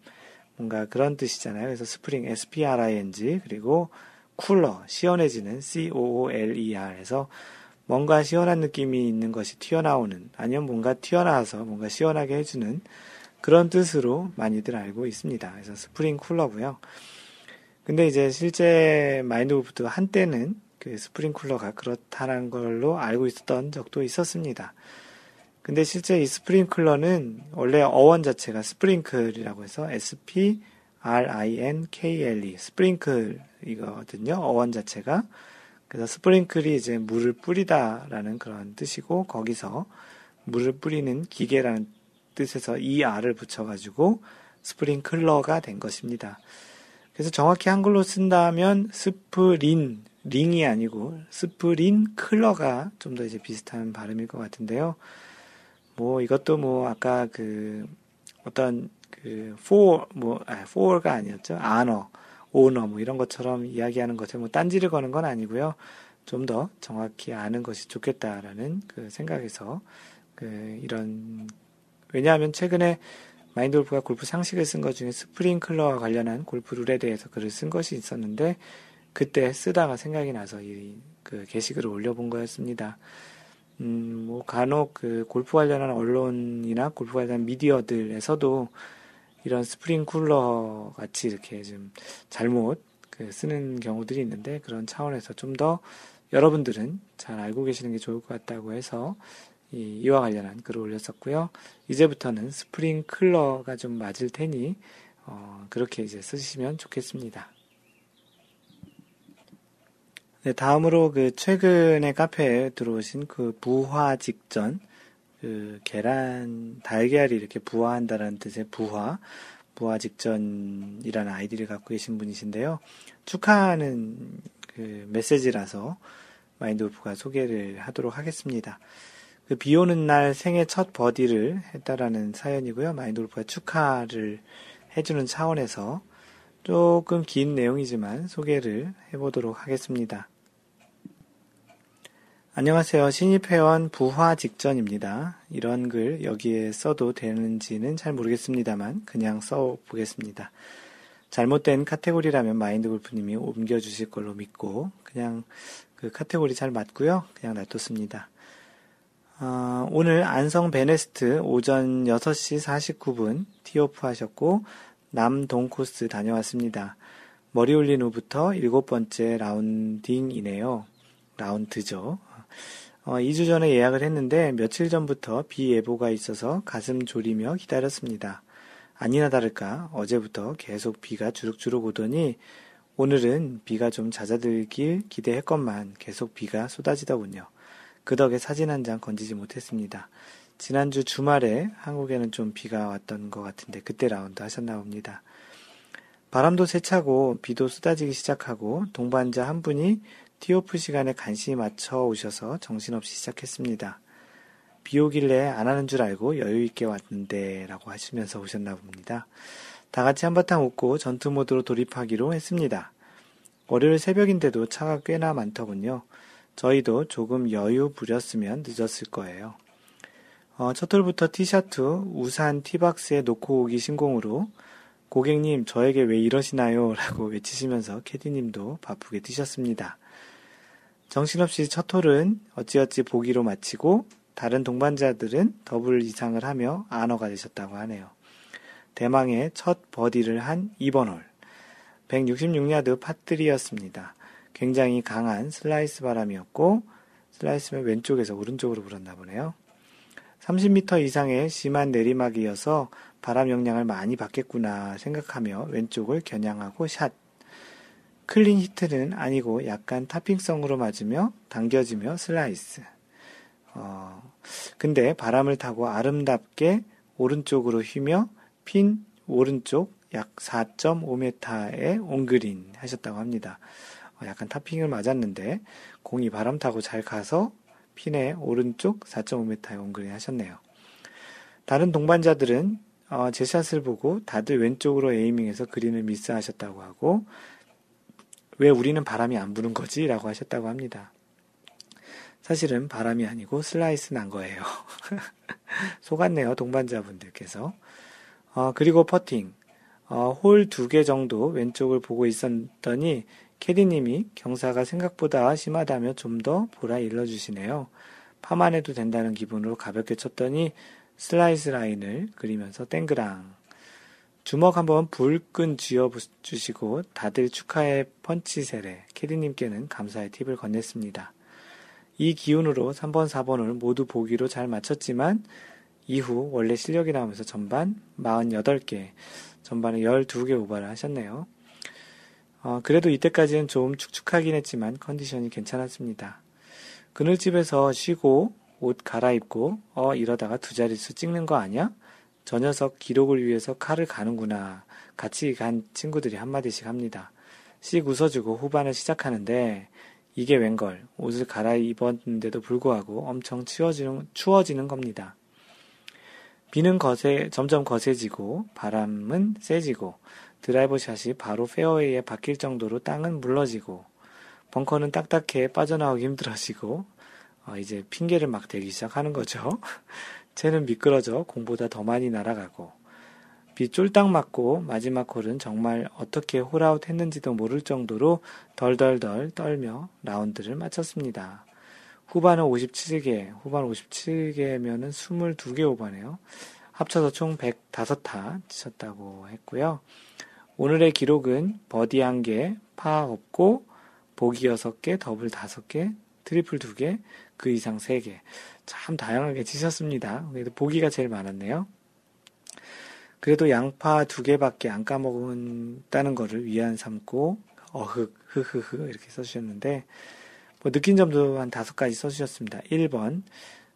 뭔가 그런 뜻이잖아요. 그래서 spring, S-P-R-I-N-G, 그리고 cooler, 시원해지는 C-O-O-L-E-R 해서 뭔가 시원한 느낌이 있는 것이 튀어나오는, 아니면 뭔가 튀어나와서 뭔가 시원하게 해주는 그런 뜻으로 많이들 알고 있습니다. 그래서 spring cooler고요. 근데 이제 실제 마인드 골프도 한때는 그 spring cooler가 그렇다는 걸로 알고 있었던 적도 있었습니다. 근데 실제 이 스프링클러는 원래 어원 자체가 sprinkle이라고 해서 S-P-R-I-N-K-L-E sprinkle이거든요. 어원 자체가. 그래서 스프링클이 이제 물을 뿌리다라는 그런 뜻이고 거기서 물을 뿌리는 기계라는 뜻에서 이 R을 붙여가지고 스프링클러가 된 것입니다. 그래서 정확히 한글로 쓴다면 스프린, 링이 아니고 스프린 클러가 좀 더 이제 비슷한 발음일 것 같은데요. 뭐 이것도 뭐 아까 그 어떤 그 for 뭐 아, for가 아니었죠. Honor 뭐 이런 것처럼 이야기하는 것에 뭐 딴지를 거는 건 아니고요. 좀 더 정확히 아는 것이 좋겠다라는 그 생각에서 그 이런 왜냐하면 최근에 마인드 골프가 골프 상식을 쓴 것 중에 스프링클러와 관련한 골프 룰에 대해서 글을 쓴 것이 있었는데 그때 쓰다가 생각이 나서 이 그 게시글을 올려본 거였습니다. 음, 뭐 간혹 그 골프 관련한 언론이나 골프 관련한 미디어들에서도 이런 스프링 쿨러 같이 이렇게 좀 잘못 그 쓰는 경우들이 있는데 그런 차원에서 좀 더 여러분들은 잘 알고 계시는 게 좋을 것 같다고 해서 이, 이와 관련한 글을 올렸었고요. 이제부터는 스프링클러가 좀 맞을 테니 어, 그렇게 이제 쓰시면 좋겠습니다. 네, 다음으로 그 최근에 카페에 들어오신 그 부화 직전 그 계란 달걀이 이렇게 부화한다라는 뜻의 부화 부화 직전이라는 아이디를 갖고 계신 분이신데요. 축하하는 그 메시지라서 마인드 골프가 소개를 하도록 하겠습니다. 그 비 오는 날 생애 첫 버디를 했다라는 사연이고요. 마인드 골프가 축하를 해주는 차원에서 조금 긴 내용이지만 소개를 해보도록 하겠습니다. 안녕하세요. 신입회원 부화 직전입니다. 이런 글 여기에 써도 되는지는 잘 모르겠습니다만 그냥 써보겠습니다. 잘못된 카테고리라면 마인드 골프님이 옮겨주실 걸로 믿고 그냥 그 카테고리 잘 맞고요. 그냥 놔뒀습니다. 어, 오늘 안성 베네스트 오전 6시 49분 티오프 하셨고 남동 코스 다녀왔습니다. 머리 올린 후부터 일곱 번째 라운딩이네요. 라운드죠. 어, 2주 전에 예약을 했는데 며칠 전부터 비 예보가 있어서 가슴 졸이며 기다렸습니다. 아니나 다를까 어제부터 계속 비가 주룩주룩 오더니 오늘은 비가 좀 잦아들길 기대했건만 계속 비가 쏟아지더군요. 그 덕에 사진 한 장 건지지 못했습니다. 지난주 주말에 한국에는 좀 비가 왔던 것 같은데 그때 라운드 하셨나 봅니다. 바람도 세차고 비도 쏟아지기 시작하고 동반자 한 분이 티오프 시간에 간신히 맞춰 오셔서 정신없이 시작했습니다. 비 오길래 안 하는 줄 알고 여유있게 왔는데 라고 하시면서 오셨나 봅니다. 다 같이 한바탕 웃고 전투 모드로 돌입하기로 했습니다. 월요일 새벽인데도 차가 꽤나 많더군요. 저희도 조금 여유 부렸으면 늦었을 거예요. 어, 첫 홀부터 티셔츠, 우산, 티박스에 놓고 오기 신공으로 고객님 저에게 왜 이러시나요? 라고 외치시면서 캐디님도 바쁘게 뛰셨습니다. 정신없이 첫 홀은 어찌어찌 보기로 마치고 다른 동반자들은 더블 이상을 하며 아너가 되셨다고 하네요. 대망의 첫 버디를 한 2번 홀. 166야드 파 three였습니다. 굉장히 강한 슬라이스 바람이었고 슬라이스면 왼쪽에서 오른쪽으로 불었나 보네요. 30m 이상의 심한 내리막이어서 바람 영향을 많이 받겠구나 생각하며 왼쪽을 겨냥하고 샷. 클린 히트는 아니고 약간 topping성으로 맞으며 당겨지며 슬라이스. 어, 근데 바람을 타고 아름답게 오른쪽으로 휘며 핀 오른쪽 약 4.5m의 온그린 하셨다고 합니다. 어, 약간 topping을 맞았는데 공이 바람 타고 잘 가서 핀의 오른쪽 4.5m의 온그린 하셨네요. 다른 동반자들은 어, 제 샷을 보고 다들 왼쪽으로 aiming해서 그린을 미스하셨다고 하고 왜 우리는 바람이 안 부는 거지? 라고 하셨다고 합니다. 사실은 바람이 아니고 슬라이스 난 거예요. 속았네요, 동반자분들께서. 어, 그리고 퍼팅. 어, 홀 두 개 정도 왼쪽을 보고 있었더니 캐디님이 경사가 생각보다 심하다며 좀 더 보라 일러주시네요. 파만 해도 된다는 기분으로 가볍게 쳤더니 슬라이스 라인을 그리면서 땡그랑. 주먹 한번 불끈 쥐어 주시고 다들 축하의 펀치 세례, 캐디님께는 감사의 팁을 건넸습니다. 이 기운으로 3번, 4번을 모두 보기로 잘 맞췄지만 이후 원래 실력이 나오면서 전반 48개, 전반에 12개 오버를 하셨네요. 어, 그래도 이때까지는 좀 축축하긴 했지만 컨디션이 괜찮았습니다. 그늘집에서 쉬고 옷 갈아입고 어 이러다가 두 자릿수 찍는 거 아니야? 저 녀석 기록을 위해서 칼을 가는구나. 같이 간 친구들이 한마디씩 합니다. 씩 웃어주고 후반을 시작하는데 이게 웬걸 옷을 갈아입었는데도 불구하고 엄청 추워지는, 추워지는 겁니다. 비는 거세, 점점 거세지고 바람은 세지고 드라이버 샷이 바로 페어웨이에 박힐 정도로 땅은 물러지고 벙커는 딱딱해 빠져나오기 힘들어지고 어, 이제 핑계를 막 대기 시작하는 거죠. 채는 미끄러져 공보다 더 많이 날아가고 비 쫄딱 맞고 마지막 홀은 정말 어떻게 홀아웃 했는지도 모를 정도로 덜덜덜 떨며 라운드를 마쳤습니다. 후반은 57개, 후반 57개면은 22개 오버네요. 합쳐서 총 105타 치셨다고 했고요. 오늘의 기록은 버디 1개, 파 없고 보기 6개, 더블 5개, 트리플 2개, 그 이상 3개. 참 다양하게 치셨습니다. 그래도 보기가 제일 많았네요. 그래도 양파 두 개밖에 안 까먹었다는 거를 위안 삼고 어흑 흐흐흐 이렇게 써주셨는데 뭐 느낀 점도 한 다섯 가지 써주셨습니다. 1번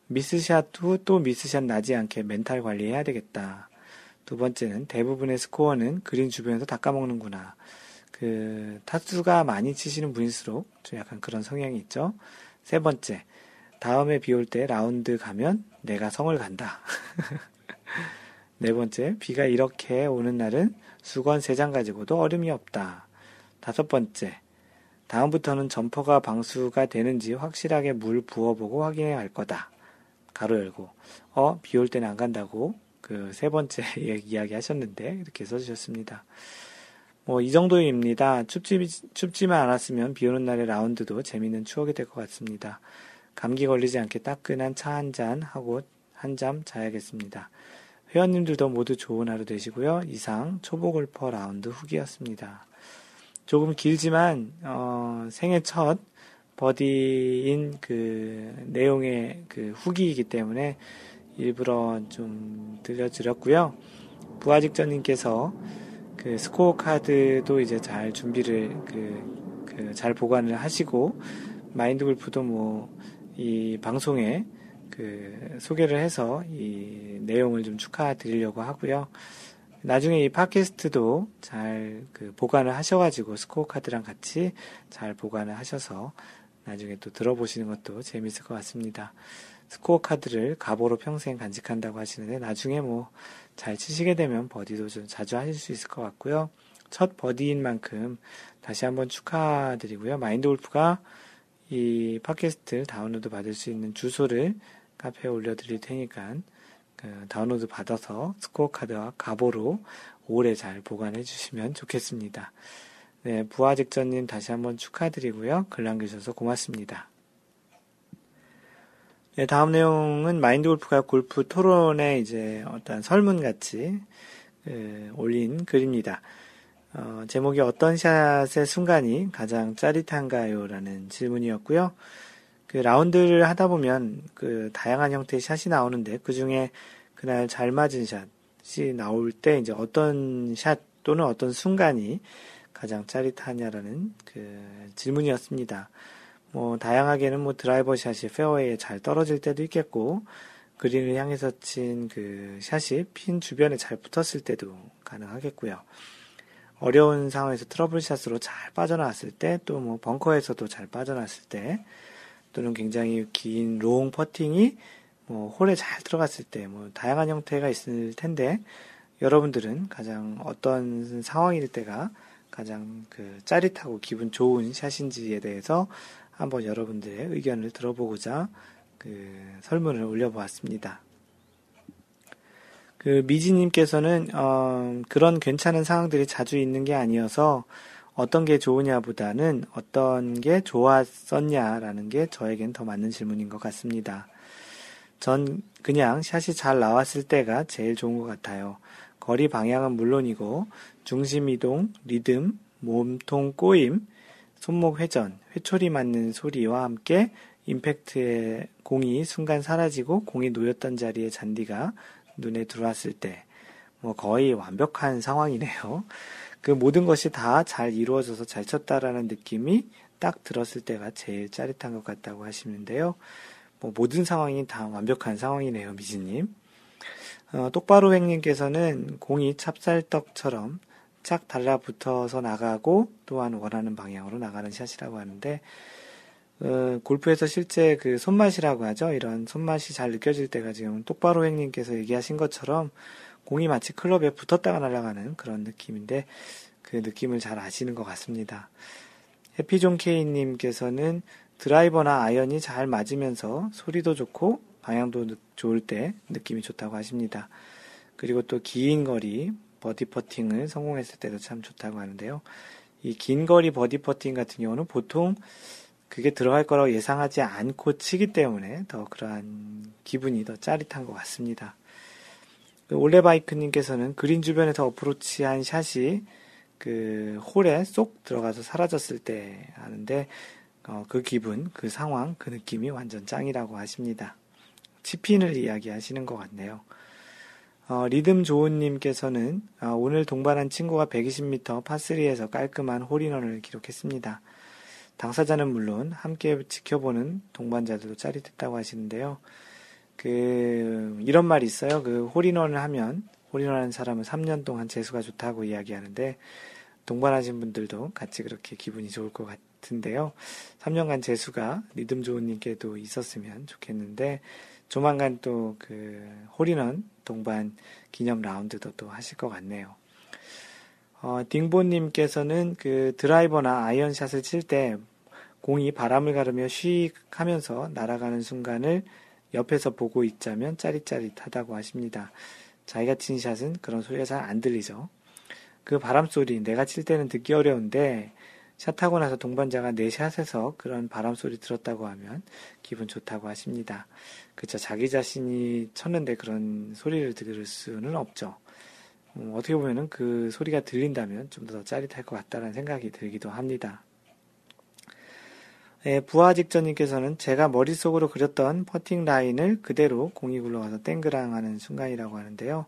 미스샷 후 또 미스샷 나지 않게 멘탈 관리해야 되겠다. 두 번째는 대부분의 스코어는 그린 주변에서 다 까먹는구나. 그 타수가 많이 치시는 분일수록 좀 약간 그런 성향이 있죠. 세 번째 다음에 비 올 때 라운드 가면 내가 성을 간다. 네 번째, 비가 이렇게 오는 날은 수건 세 장 가지고도 어림이 없다. 다섯 번째, 다음부터는 점퍼가 방수가 되는지 확실하게 물 부어보고 확인해야 할 거다. 가로 열고, 어, 비 올 때는 안 간다고 그 세 번째 이야기 하셨는데, 이렇게 써주셨습니다. 뭐, 이 정도입니다. 춥지, 춥지만 않았으면 비 오는 날의 라운드도 재밌는 추억이 될 것 같습니다. 감기 걸리지 않게 따끈한 차 한 잔 하고 한잠 자야겠습니다. 회원님들도 모두 좋은 하루 되시고요. 이상 초보 골퍼 라운드 후기였습니다. 조금 길지만 어, 생애 첫 버디인 그 내용의 그 후기이기 때문에 일부러 좀 들려드렸고요. 부하직전님께서 그 스코어 카드도 이제 잘 준비를 그, 그 잘 보관을 하시고 마인드 골프도 뭐 이 방송에 그 소개를 해서 이 내용을 좀 축하드리려고 하고요. 나중에 이 팟캐스트도 잘 그 보관을 하셔가지고 스코어 카드랑 같이 잘 보관을 하셔서 나중에 또 들어보시는 것도 재밌을 것 같습니다. 스코어 카드를 가보로 평생 간직한다고 하시는데 나중에 뭐 잘 치시게 되면 버디도 좀 자주 하실 수 있을 것 같고요. 첫 버디인 만큼 다시 한번 축하드리고요. 마인드 골프가 이 팟캐스트 다운로드 받을 수 있는 주소를 카페에 올려드릴 테니까 그 다운로드 받아서 스코어 카드와 가보로 오래 잘 보관해 주시면 좋겠습니다. 네, 부하 직전님 다시 한번 축하드리고요. 글 남겨주셔서 고맙습니다. 네, 다음 내용은 마인드 골프가 골프 토론에 이제 어떤 설문 같이 그, 올린 글입니다. 어, 제목이 어떤 샷의 순간이 가장 짜릿한가요? 라는 질문이었고요. 그 라운드를 하다 보면 그 다양한 형태의 샷이 나오는데 그 중에 그날 잘 맞은 샷이 나올 때 이제 어떤 샷 또는 어떤 순간이 가장 짜릿하냐라는 그 질문이었습니다. 뭐 다양하게는 뭐 드라이버 샷이 페어웨이에 잘 떨어질 때도 있겠고 그린을 향해서 친 그 샷이 핀 주변에 잘 붙었을 때도 가능하겠고요. 어려운 상황에서 트러블 샷으로 잘 빠져나왔을 때, 또 뭐 벙커에서도 잘 빠져나왔을 때, 또는 굉장히 긴 롱 퍼팅이 뭐 홀에 잘 들어갔을 때, 뭐 다양한 형태가 있을 텐데, 여러분들은 가장 어떤 상황일 때가 가장 그 짜릿하고 기분 좋은 샷인지에 대해서 한번 여러분들의 의견을 들어보고자 그 설문을 올려보았습니다. 그 미지님께서는 어, 그런 괜찮은 상황들이 자주 있는 게 아니어서 어떤 게 좋으냐보다는 어떤 게 좋았었냐라는 게 저에겐 더 맞는 질문인 것 같습니다. 전 그냥 샷이 잘 나왔을 때가 제일 좋은 것 같아요. 거리 방향은 물론이고 중심 이동, 리듬, 몸통 꼬임, 손목 회전, 회초리 맞는 소리와 함께 임팩트의 공이 순간 사라지고 공이 놓였던 자리에 잔디가 눈에 들어왔을 때, 뭐 거의 완벽한 상황이네요. 그 모든 것이 다 잘 이루어져서 잘 쳤다라는 느낌이 딱 들었을 때가 제일 짜릿한 것 같다고 하시는데요. 뭐 모든 상황이 다 완벽한 상황이네요, 미지님. 어, 똑바로 횡님께서는 공이 찹쌀떡처럼 쫙 달라붙어서 나가고 또한 원하는 방향으로 나가는 샷이라고 하는데 어, 골프에서 실제 그 손맛이라고 하죠. 이런 손맛이 잘 느껴질 때가 지금 똑바로 행님께서 얘기하신 것처럼 공이 마치 클럽에 붙었다가 날아가는 그런 느낌인데 그 느낌을 잘 아시는 것 같습니다. 해피존 케이님께서는 드라이버나 아이언이 잘 맞으면서 소리도 좋고 방향도 좋을 때 느낌이 좋다고 하십니다. 그리고 또 긴 거리 버디 퍼팅을 성공했을 때도 참 좋다고 하는데요. 이 긴 거리 버디 퍼팅 같은 경우는 보통 그게 들어갈 거라고 예상하지 않고 치기 때문에 더 그러한 기분이 더 짜릿한 것 같습니다. 그 올레바이크님께서는 그린 주변에서 어프로치한 샷이 그 홀에 쏙 들어가서 사라졌을 때 하는데 어, 그 기분, 그 상황, 그 느낌이 완전 짱이라고 하십니다. 치핀을 이야기하시는 것 같네요. 어, 리듬 좋은님께서는 어, 오늘 동반한 친구가 120m 파3에서 깔끔한 홀인원을 기록했습니다. 당사자는 물론 함께 지켜보는 동반자들도 짜릿했다고 하시는데요. 그 이런 말이 있어요. 그 홀인원을 하면 홀인원하는 사람은 3년 동안 재수가 좋다고 이야기하는데 동반하신 분들도 같이 그렇게 기분이 좋을 것 같은데요. 3년간 재수가 리듬 좋은님께도 있었으면 좋겠는데 조만간 또 그 홀인원 동반 기념 라운드도 또 하실 것 같네요. 어, 딩보님께서는 그 드라이버나 아이언샷을 칠 때 공이 바람을 가르며 쉬익 하면서 날아가는 순간을 옆에서 보고 있자면 짜릿짜릿하다고 하십니다. 자기가 친 샷은 그런 소리가 잘 안 들리죠. 그 바람 소리 내가 칠 때는 듣기 어려운데 샷하고 나서 동반자가 내 샷에서 그런 바람 소리 들었다고 하면 기분 좋다고 하십니다. 그쵸 자기 자신이 쳤는데 그런 소리를 들을 수는 없죠. 음, 어떻게 보면은 그 소리가 들린다면 좀 더 짜릿할 것 같다는 생각이 들기도 합니다. 예, 부화 직전님께서는 제가 머릿속으로 그렸던 퍼팅 라인을 그대로 공이 굴러가서 땡그랑 하는 순간이라고 하는데요.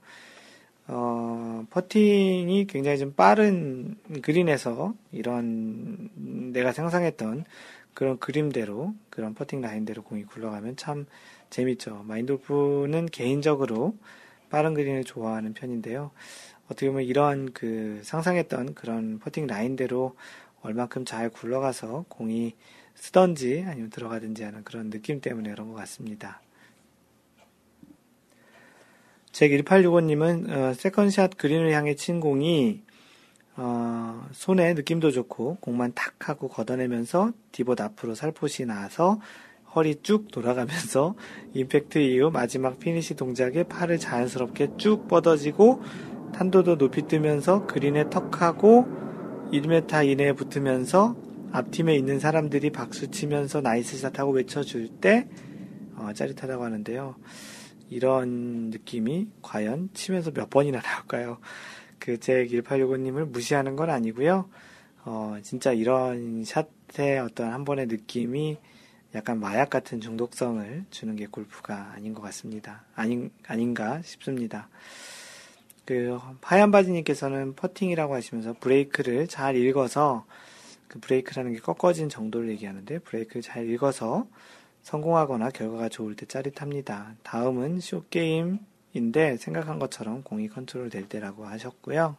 어, 퍼팅이 굉장히 좀 빠른 그린에서 이런 내가 상상했던 그런 그림대로 그런 퍼팅 라인대로 공이 굴러가면 참 재밌죠. 마인드 골프는 개인적으로 빠른 그린을 좋아하는 편인데요. 어떻게 보면 이런 그 상상했던 그런 퍼팅 라인대로 얼만큼 잘 굴러가서 공이 서든지 아니면 들어가든지 하는 그런 느낌 때문에 그런 것 같습니다. 제1865님은 어, second 샷 그린을 향해 친 공이 어, 손에 느낌도 좋고 공만 탁 하고 걷어내면서 divot 앞으로 살포시 나서 허리 쭉 돌아가면서 임팩트 이후 마지막 피니시 동작에 팔을 자연스럽게 쭉 뻗어지고 탄도도 높이 뜨면서 그린에 턱하고 1m 이내에 붙으면서 앞팀에 있는 사람들이 박수 치면서 nice shot 하고 외쳐줄 때 어, 짜릿하다고 하는데요. 이런 느낌이 과연 치면서 몇 번이나 나올까요? 그제 1865님을 무시하는 건 아니고요. 어, 진짜 이런 샷의 어떤 한 번의 느낌이 약간 마약 같은 중독성을 주는 게 골프가 아닌 것 같습니다. 아닌, 아닌가 싶습니다. 그, 하얀 바지님께서는 퍼팅이라고 하시면서 브레이크를 잘 읽어서, 그 브레이크라는 게 꺾어진 정도를 얘기하는데, 브레이크를 잘 읽어서 성공하거나 결과가 좋을 때 짜릿합니다. 다음은 short game인데, 생각한 것처럼 공이 컨트롤 될 때라고 하셨고요.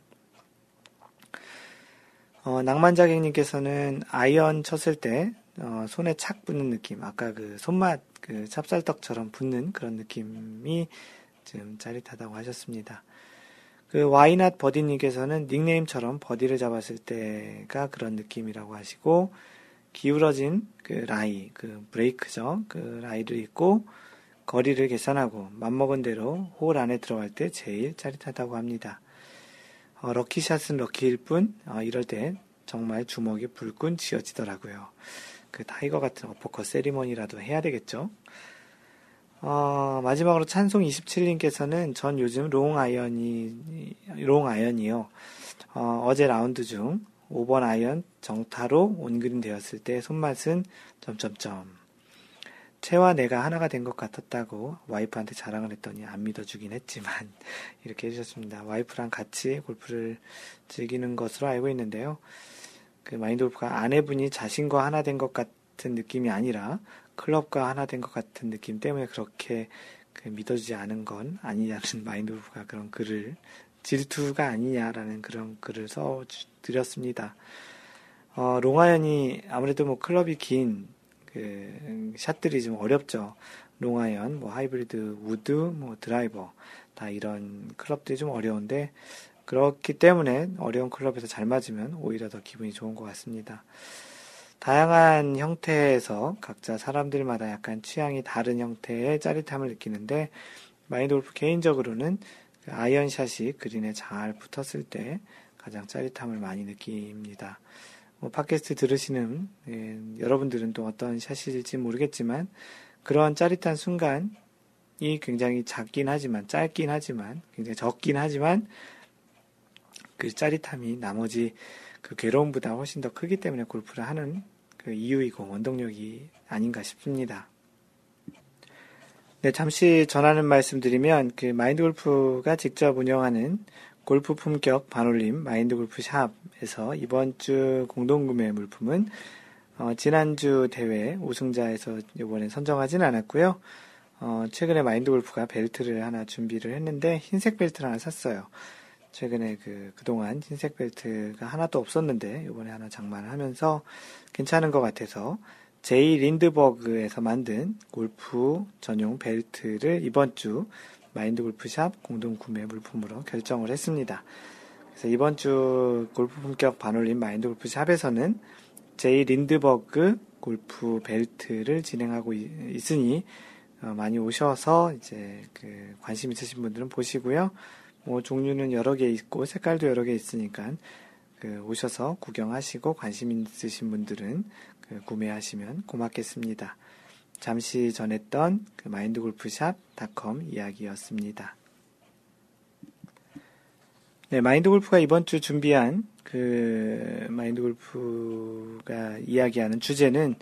어, 낭만자객님께서는 아이언 쳤을 때 어, 손에 착 붙는 느낌, 아까 그 손맛, 그 찹쌀떡처럼 붙는 그런 느낌이 좀 짜릿하다고 하셨습니다. 그 와이낫 버디님께서는 닉네임처럼 버디를 잡았을 때가 그런 느낌이라고 하시고 기울어진 그 라이, 그 브레이크죠. 그 라이를 읽고 거리를 계산하고 맘먹은 대로 홀 안에 들어갈 때 제일 짜릿하다고 합니다. 어, lucky shot은 lucky일 뿐, 어, 이럴 때 정말 주먹이 불끈 쥐어지더라고요. 그 타이거 같은 어퍼컷 세리머니라도 해야 되겠죠. 어, 마지막으로 찬송 27님께서는 전 요즘 롱 아이언이, 롱 아이언이요. 어, 어제 라운드 중 5번 아이언 정타로 온그린 되었을 때 손맛은 점점점. 채와 내가 하나가 된 것 같았다고 와이프한테 자랑을 했더니 안 믿어주긴 했지만 이렇게 해주셨습니다. 와이프랑 같이 골프를 즐기는 것으로 알고 있는데요. 그 마인드 골프가 아내분이 자신과 하나 된 것 같은 느낌이 아니라 클럽과 하나 된 것 같은 느낌 때문에 그렇게 그 믿어주지 않은 건 아니냐는 마인드 골프가 그런 글을 질투가 아니냐라는 그런 글을 써 드렸습니다. 어, 롱아이언이 아무래도 뭐 클럽이 긴 그 샷들이 좀 어렵죠. 롱아이언, 뭐 하이브리드 우드, 뭐 드라이버 다 이런 클럽들이 좀 어려운데 그렇기 때문에 어려운 클럽에서 잘 맞으면 오히려 더 기분이 좋은 것 같습니다. 다양한 형태에서 각자 사람들마다 약간 취향이 다른 형태의 짜릿함을 느끼는데 마인드 골프 개인적으로는 그 아이언샷이 그린에 잘 붙었을 때 가장 짜릿함을 많이 느낍니다. 뭐 팟캐스트 들으시는 예, 여러분들은 또 어떤 샷일지 모르겠지만 그런 짜릿한 순간이 굉장히 작긴 하지만 짧긴 하지만 굉장히 적긴 하지만 그 짜릿함이 나머지 그 괴로움보다 훨씬 더 크기 때문에 골프를 하는 그 이유이고 원동력이 아닌가 싶습니다. 네, 잠시 전하는 말씀 드리면 그 마인드 골프가 직접 운영하는 골프 품격 반올림 마인드 골프 샵에서 이번 주 공동 구매 물품은 어, 지난주 대회 우승자에서 이번에 선정하진 않았고요. 어, 최근에 마인드 골프가 벨트를 하나 준비를 했는데 흰색 벨트를 하나 샀어요. 최근에 그, 그동안 흰색 벨트가 하나도 없었는데 이번에 하나 장만을 하면서 괜찮은 것 같아서 제이 린드버그에서 만든 골프 전용 벨트를 이번 주 마인드 골프샵 공동 구매 물품으로 결정을 했습니다. 그래서 이번 주 골프 품격 반올림 마인드 골프샵에서는 제이 린드버그 골프 벨트를 진행하고 있으니 어, 많이 오셔서 이제 그 관심 있으신 분들은 보시고요. 뭐 종류는 여러 개 있고 색깔도 여러 개 있으니까 그 오셔서 구경하시고 관심 있으신 분들은 그 구매하시면 고맙겠습니다. 잠시 전했던 그 마인드골프샵닷컴 이야기였습니다. 네, 마인드골프가 이번 주 준비한 그 마인드골프가 이야기하는 주제는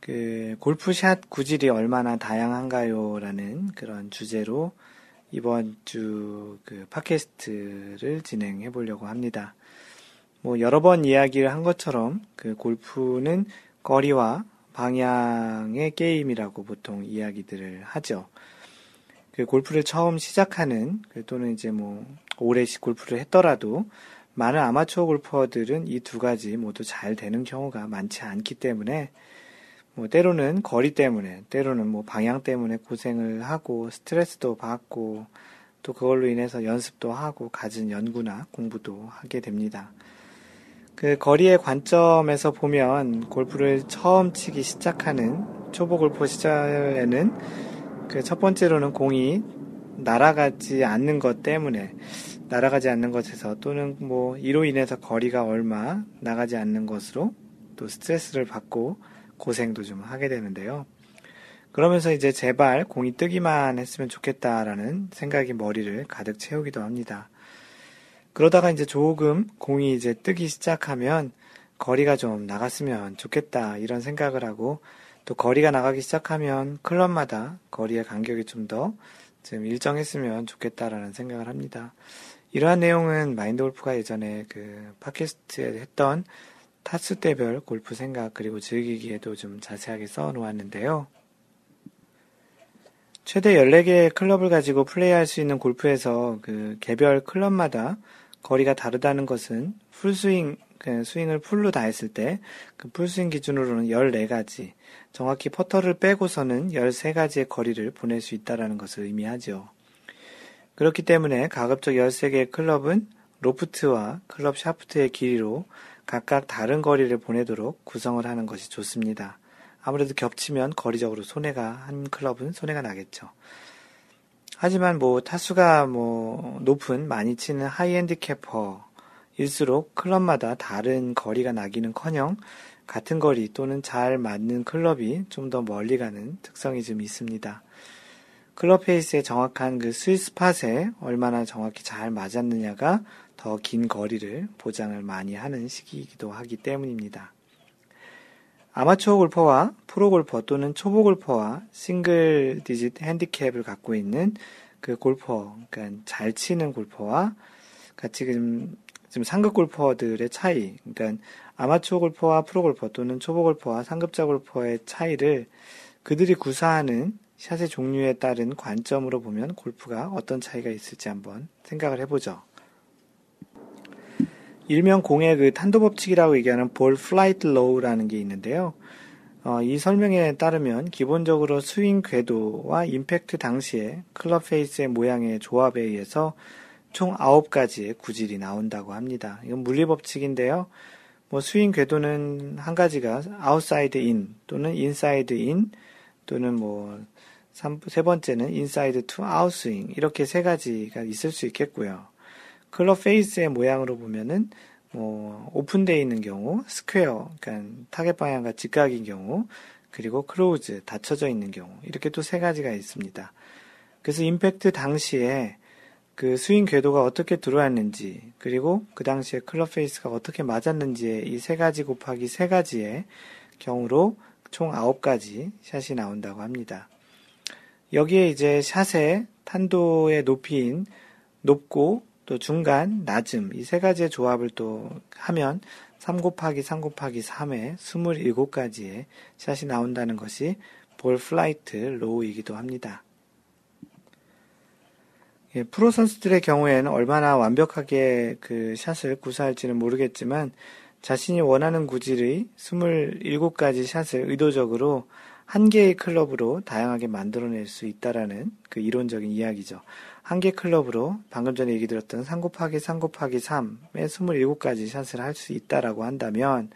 그 골프샷 구질이 얼마나 다양한가요라는 그런 주제로 이번 주 그 팟캐스트를 진행해 보려고 합니다. 뭐 여러 번 이야기를 한 것처럼 그 골프는 거리와 방향의 게임이라고 보통 이야기들을 하죠. 그 골프를 처음 시작하는 그 또는 이제 뭐 오래 골프를 했더라도 많은 아마추어 골퍼들은 이 두 가지 모두 잘 되는 경우가 많지 않기 때문에 뭐 때로는 거리 때문에 때로는 뭐 방향 때문에 고생을 하고 스트레스도 받고 또 그걸로 인해서 연습도 하고 갖은 연구나 공부도 하게 됩니다. 그 거리의 관점에서 보면 골프를 처음 치기 시작하는 초보 골프 시절에는 그 첫 번째로는 공이 날아가지 않는 것 때문에 날아가지 않는 것에서 또는 뭐 이로 인해서 거리가 얼마 나가지 않는 것으로 또 스트레스를 받고 고생도 좀 하게 되는데요. 그러면서 이제 제발 공이 뜨기만 했으면 좋겠다라는 생각이 머리를 가득 채우기도 합니다. 그러다가 이제 조금 공이 이제 뜨기 시작하면 거리가 좀 나갔으면 좋겠다 이런 생각을 하고 또 거리가 나가기 시작하면 클럽마다 거리의 간격이 좀 더 좀 일정했으면 좋겠다라는 생각을 합니다. 이러한 내용은 마인드 골프가 예전에 그 팟캐스트에 했던 타수 대별 골프 생각 그리고 즐기기에도 좀 자세하게 써 놓았는데요. 최대 14개의 클럽을 가지고 플레이할 수 있는 골프에서 그 개별 클럽마다 거리가 다르다는 것은 풀스윙 그 스윙을 풀로 다 했을 때 그 풀스윙 기준으로는 14가지, 정확히 퍼터를 빼고서는 13가지의 거리를 보낼 수 있다는 것을 의미하죠. 그렇기 때문에 가급적 13개의 클럽은 로프트와 클럽 샤프트의 길이로 각각 다른 거리를 보내도록 구성을 하는 것이 좋습니다. 아무래도 겹치면 거리적으로 손해가, 한 클럽은 손해가 나겠죠. 하지만 뭐 타수가 뭐 높은 많이 치는 high handicapper일수록 클럽마다 다른 거리가 나기는 커녕 같은 거리 또는 잘 맞는 클럽이 좀 더 멀리 가는 특성이 좀 있습니다. 클럽 페이스의 정확한 그 스위스 팟에 얼마나 정확히 잘 맞았느냐가 더 긴 거리를 보장을 많이 하는 시기이기도 하기 때문입니다. 아마추어 골퍼와 프로 골퍼 또는 초보 골퍼와 single digit 핸디캡을 갖고 있는 그 골퍼, 그러니까 잘 치는 골퍼와 같이 좀 지금 상급 골퍼들의 차이, 그러니까 아마추어 골퍼와 프로 골퍼 또는 초보 골퍼와 상급자 골퍼의 차이를 그들이 구사하는 샷의 종류에 따른 관점으로 보면 골프가 어떤 차이가 있을지 한번 생각을 해보죠. 일명 공의 그 탄도 법칙이라고 얘기하는 ball flight law라는 게 있는데요. 어, 이 설명에 따르면 기본적으로 스윙 궤도와 임팩트 당시에 클럽 페이스의 모양의 조합에 의해서 총 9가지의 구질이 나온다고 합니다. 이건 물리 법칙인데요. 뭐 스윙 궤도는 한 가지가 outside in 또는 inside in 또는 뭐 세 번째는 inside to out swing 이렇게 세 가지가 있을 수 있겠고요. 클럽 페이스의 모양으로 보면은 뭐 오픈되어 있는 경우, square, 그러니까 타겟 방향과 직각인 경우, 그리고 close 닫혀져 있는 경우 이렇게 또 세 가지가 있습니다. 그래서 임팩트 당시에 그 스윙 궤도가 어떻게 들어왔는지, 그리고 그 당시에 클럽 페이스가 어떻게 맞았는지의 이 세 가지 곱하기 세 가지의 경우로 총 아홉 가지 샷이 나온다고 합니다. 여기에 이제 샷의 탄도의 높이인 높고 또 중간, 낮음 이 세 가지의 조합을 또 하면 3 곱하기 3 곱하기 3의 27가지의 샷이 나온다는 것이 ball flight law이기도 합니다. 예, 프로 선수들의 경우에는 얼마나 완벽하게 그 샷을 구사할지는 모르겠지만 자신이 원하는 구질의 27가지 샷을 의도적으로 한 개의 클럽으로 다양하게 만들어낼 수 있다라는 그 이론적인 이야기죠. 한 개 클럽으로 방금 전에 얘기 들었던 3 곱하기 3 곱하기 3의 27가지 샷을 할 수 있다라고 한다면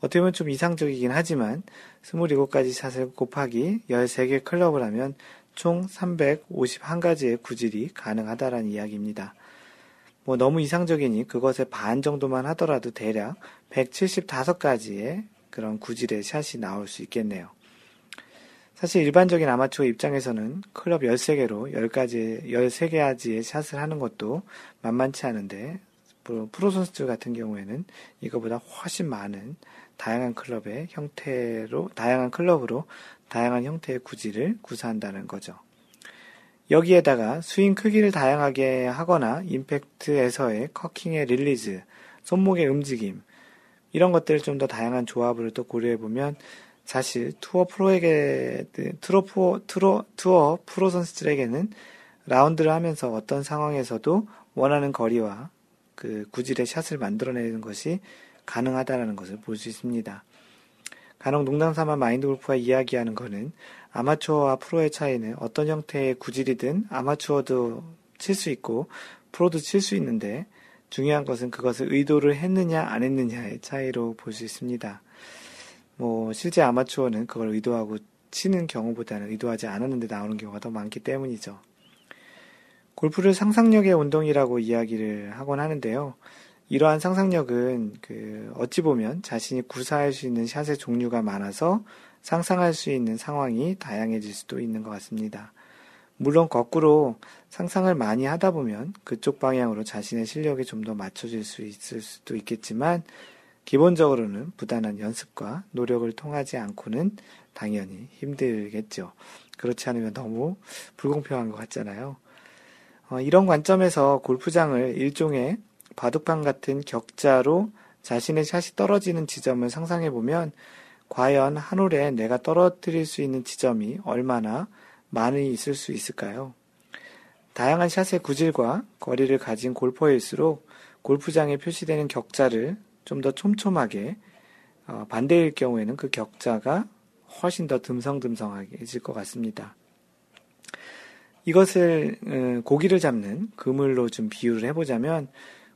어떻게 보면 좀 이상적이긴 하지만 27가지 샷을 곱하기 13개 클럽을 하면 총 351가지의 구질이 가능하다라는 이야기입니다. 뭐 너무 이상적이니 그것의 반 정도만 하더라도 대략 175가지의 그런 구질의 샷이 나올 수 있겠네요. 사실 일반적인 아마추어 입장에서는 클럽 13개로 10가지, 13개아지의 샷을 하는 것도 만만치 않은데, 프로 선수들 같은 경우에는 이거보다 훨씬 많은 다양한 클럽의 형태로, 다양한 클럽으로 다양한 형태의 구질을 구사한다는 거죠. 여기에다가 스윙 크기를 다양하게 하거나 임팩트에서의 cocking의 release, 손목의 움직임, 이런 것들을 좀 더 다양한 조합을 또 고려해 보면 사실 투어 프로에게 투어 프로 투어, 투어 프로 선수들에게는 라운드를 하면서 어떤 상황에서도 원하는 거리와 그 구질의 샷을 만들어내는 것이 가능하다는 것을 볼 수 있습니다. 간혹 농담 삼아 마인드 골프가 이야기하는 것은 아마추어와 프로의 차이는 어떤 형태의 구질이든 아마추어도 칠 수 있고 프로도 칠 수 있는데 중요한 것은 그것을 의도를 했느냐 안 했느냐의 차이로 볼 수 있습니다. 뭐 실제 아마추어는 그걸 의도하고 치는 경우보다는 의도하지 않았는데 나오는 경우가 더 많기 때문이죠. 골프를 상상력의 운동이라고 이야기를 하곤 하는데요. 이러한 상상력은 그 어찌 보면 자신이 구사할 수 있는 샷의 종류가 많아서 상상할 수 있는 상황이 다양해질 수도 있는 것 같습니다. 물론 거꾸로 상상을 많이 하다 보면 그쪽 방향으로 자신의 실력이 좀 더 맞춰질 수 있을 수도 있겠지만 기본적으로는 부단한 연습과 노력을 통하지 않고는 당연히 힘들겠죠. 그렇지 않으면 너무 불공평한 것 같잖아요. 어, 이런 관점에서 골프장을 일종의 바둑판 같은 격자로 자신의 샷이 떨어지는 지점을 상상해 보면 과연 한 홀에 내가 떨어뜨릴 수 있는 지점이 얼마나 많이 있을 수 있을까요? 다양한 샷의 구질과 거리를 가진 골퍼일수록 골프장에 표시되는 격자를 좀 더 촘촘하게 어, 반대일 경우에는 그 격자가 훨씬 더 듬성듬성하게질 것 같습니다. 이것을 어, 고기를 잡는 그물로 좀 비유를 해보자면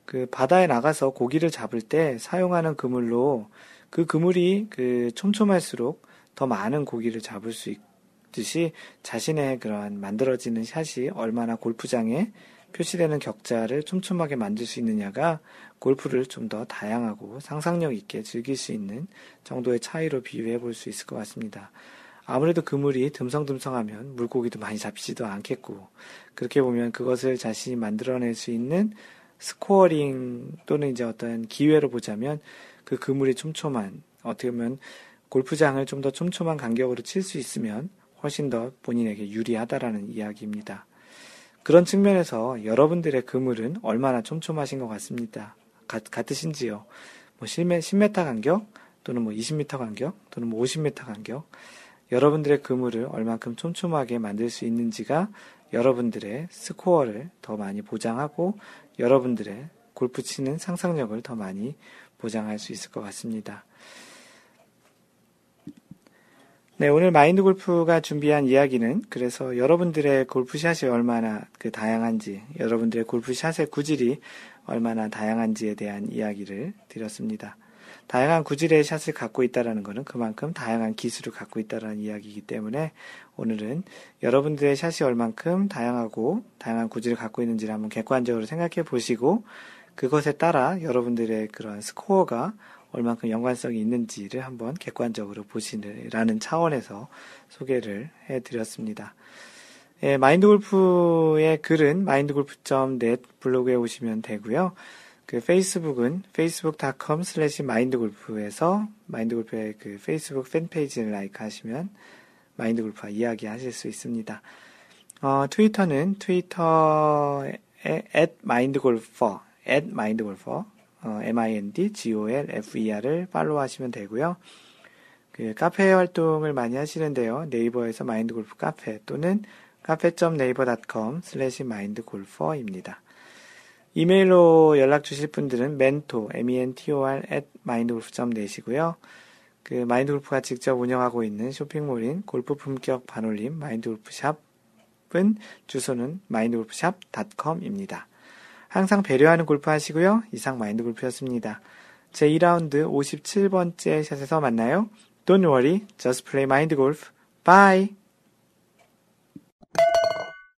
그 바다에 나가서 고기를 잡을 때 사용하는 그물로 그 그물이 그 촘촘할수록 더 많은 고기를 잡을 수 있듯이 자신의 그러한 만들어지는 샷이 얼마나 골프장에 표시되는 격자를 촘촘하게 만들 수 있느냐가 골프를 좀 더 다양하고 상상력 있게 즐길 수 있는 정도의 차이로 비유해 볼 수 있을 것 같습니다. 아무래도 그물이 듬성듬성하면 물고기도 많이 잡히지도 않겠고, 그렇게 보면 그것을 자신이 만들어낼 수 있는 scoring 또는 이제 어떤 기회로 보자면 그 그물이 촘촘한, 어떻게 보면 골프장을 좀 더 촘촘한 간격으로 칠 수 있으면 훨씬 더 본인에게 유리하다라는 이야기입니다. 그런 측면에서 여러분들의 그물은 얼마나 촘촘하신 것 같습니다. 같, 같으신지요? 뭐 10m 간격 또는 뭐 20m 간격 또는 뭐 50m 간격 여러분들의 그물을 얼만큼 촘촘하게 만들 수 있는지가 여러분들의 스코어를 더 많이 보장하고 여러분들의 골프 치는 상상력을 더 많이 보장할 수 있을 것 같습니다. 네, 오늘 마인드 골프가 준비한 이야기는 그래서 여러분들의 골프샷이 얼마나 그 다양한지, 여러분들의 골프샷의 구질이 얼마나 다양한지에 대한 이야기를 드렸습니다. 다양한 구질의 샷을 갖고 있다라는 것은 그만큼 다양한 기술을 갖고 있다라는 이야기이기 때문에 오늘은 여러분들의 샷이 얼만큼 다양하고 다양한 구질을 갖고 있는지를 한번 객관적으로 생각해 보시고 그것에 따라 여러분들의 그런 스코어가 얼만큼 연관성이 있는지를 한번 객관적으로 보시라는 차원에서 소개를 해 드렸습니다. 예, 마인드 골프의 글은 마인드골프.net 블로그에 오시면 되고요. 그 페이스북은 facebook.com slash mindgolf에서 마인드골프의 그 페이스북 fan page를 like 하시면 마인드골프와 이야기 하실 수 있습니다. 어, 트위터는 트위터에 at mindgolfer, mindgolfer, 어, m-i-n-d-g-o-l-f-e-r을 팔로우 하시면 되고요. 그 카페 활동을 많이 하시는데요. 네이버에서 마인드골프 카페 또는 cafe.naver.com slash mindgolfer입니다. 이메일로 연락 주실 분들은 mentor, m-e-n-t-o-r at mindgolf.net이고요. 그 마인드골프가 직접 운영하고 있는 쇼핑몰인 골프 품격 반올림 마인드골프샵은 주소는 마인드골프샵.com입니다. 항상 배려하는 골프 하시고요. 이상 마인드골프였습니다. 제 2라운드 57번째 샷에서 만나요. Don't worry, just play mind golf. Bye!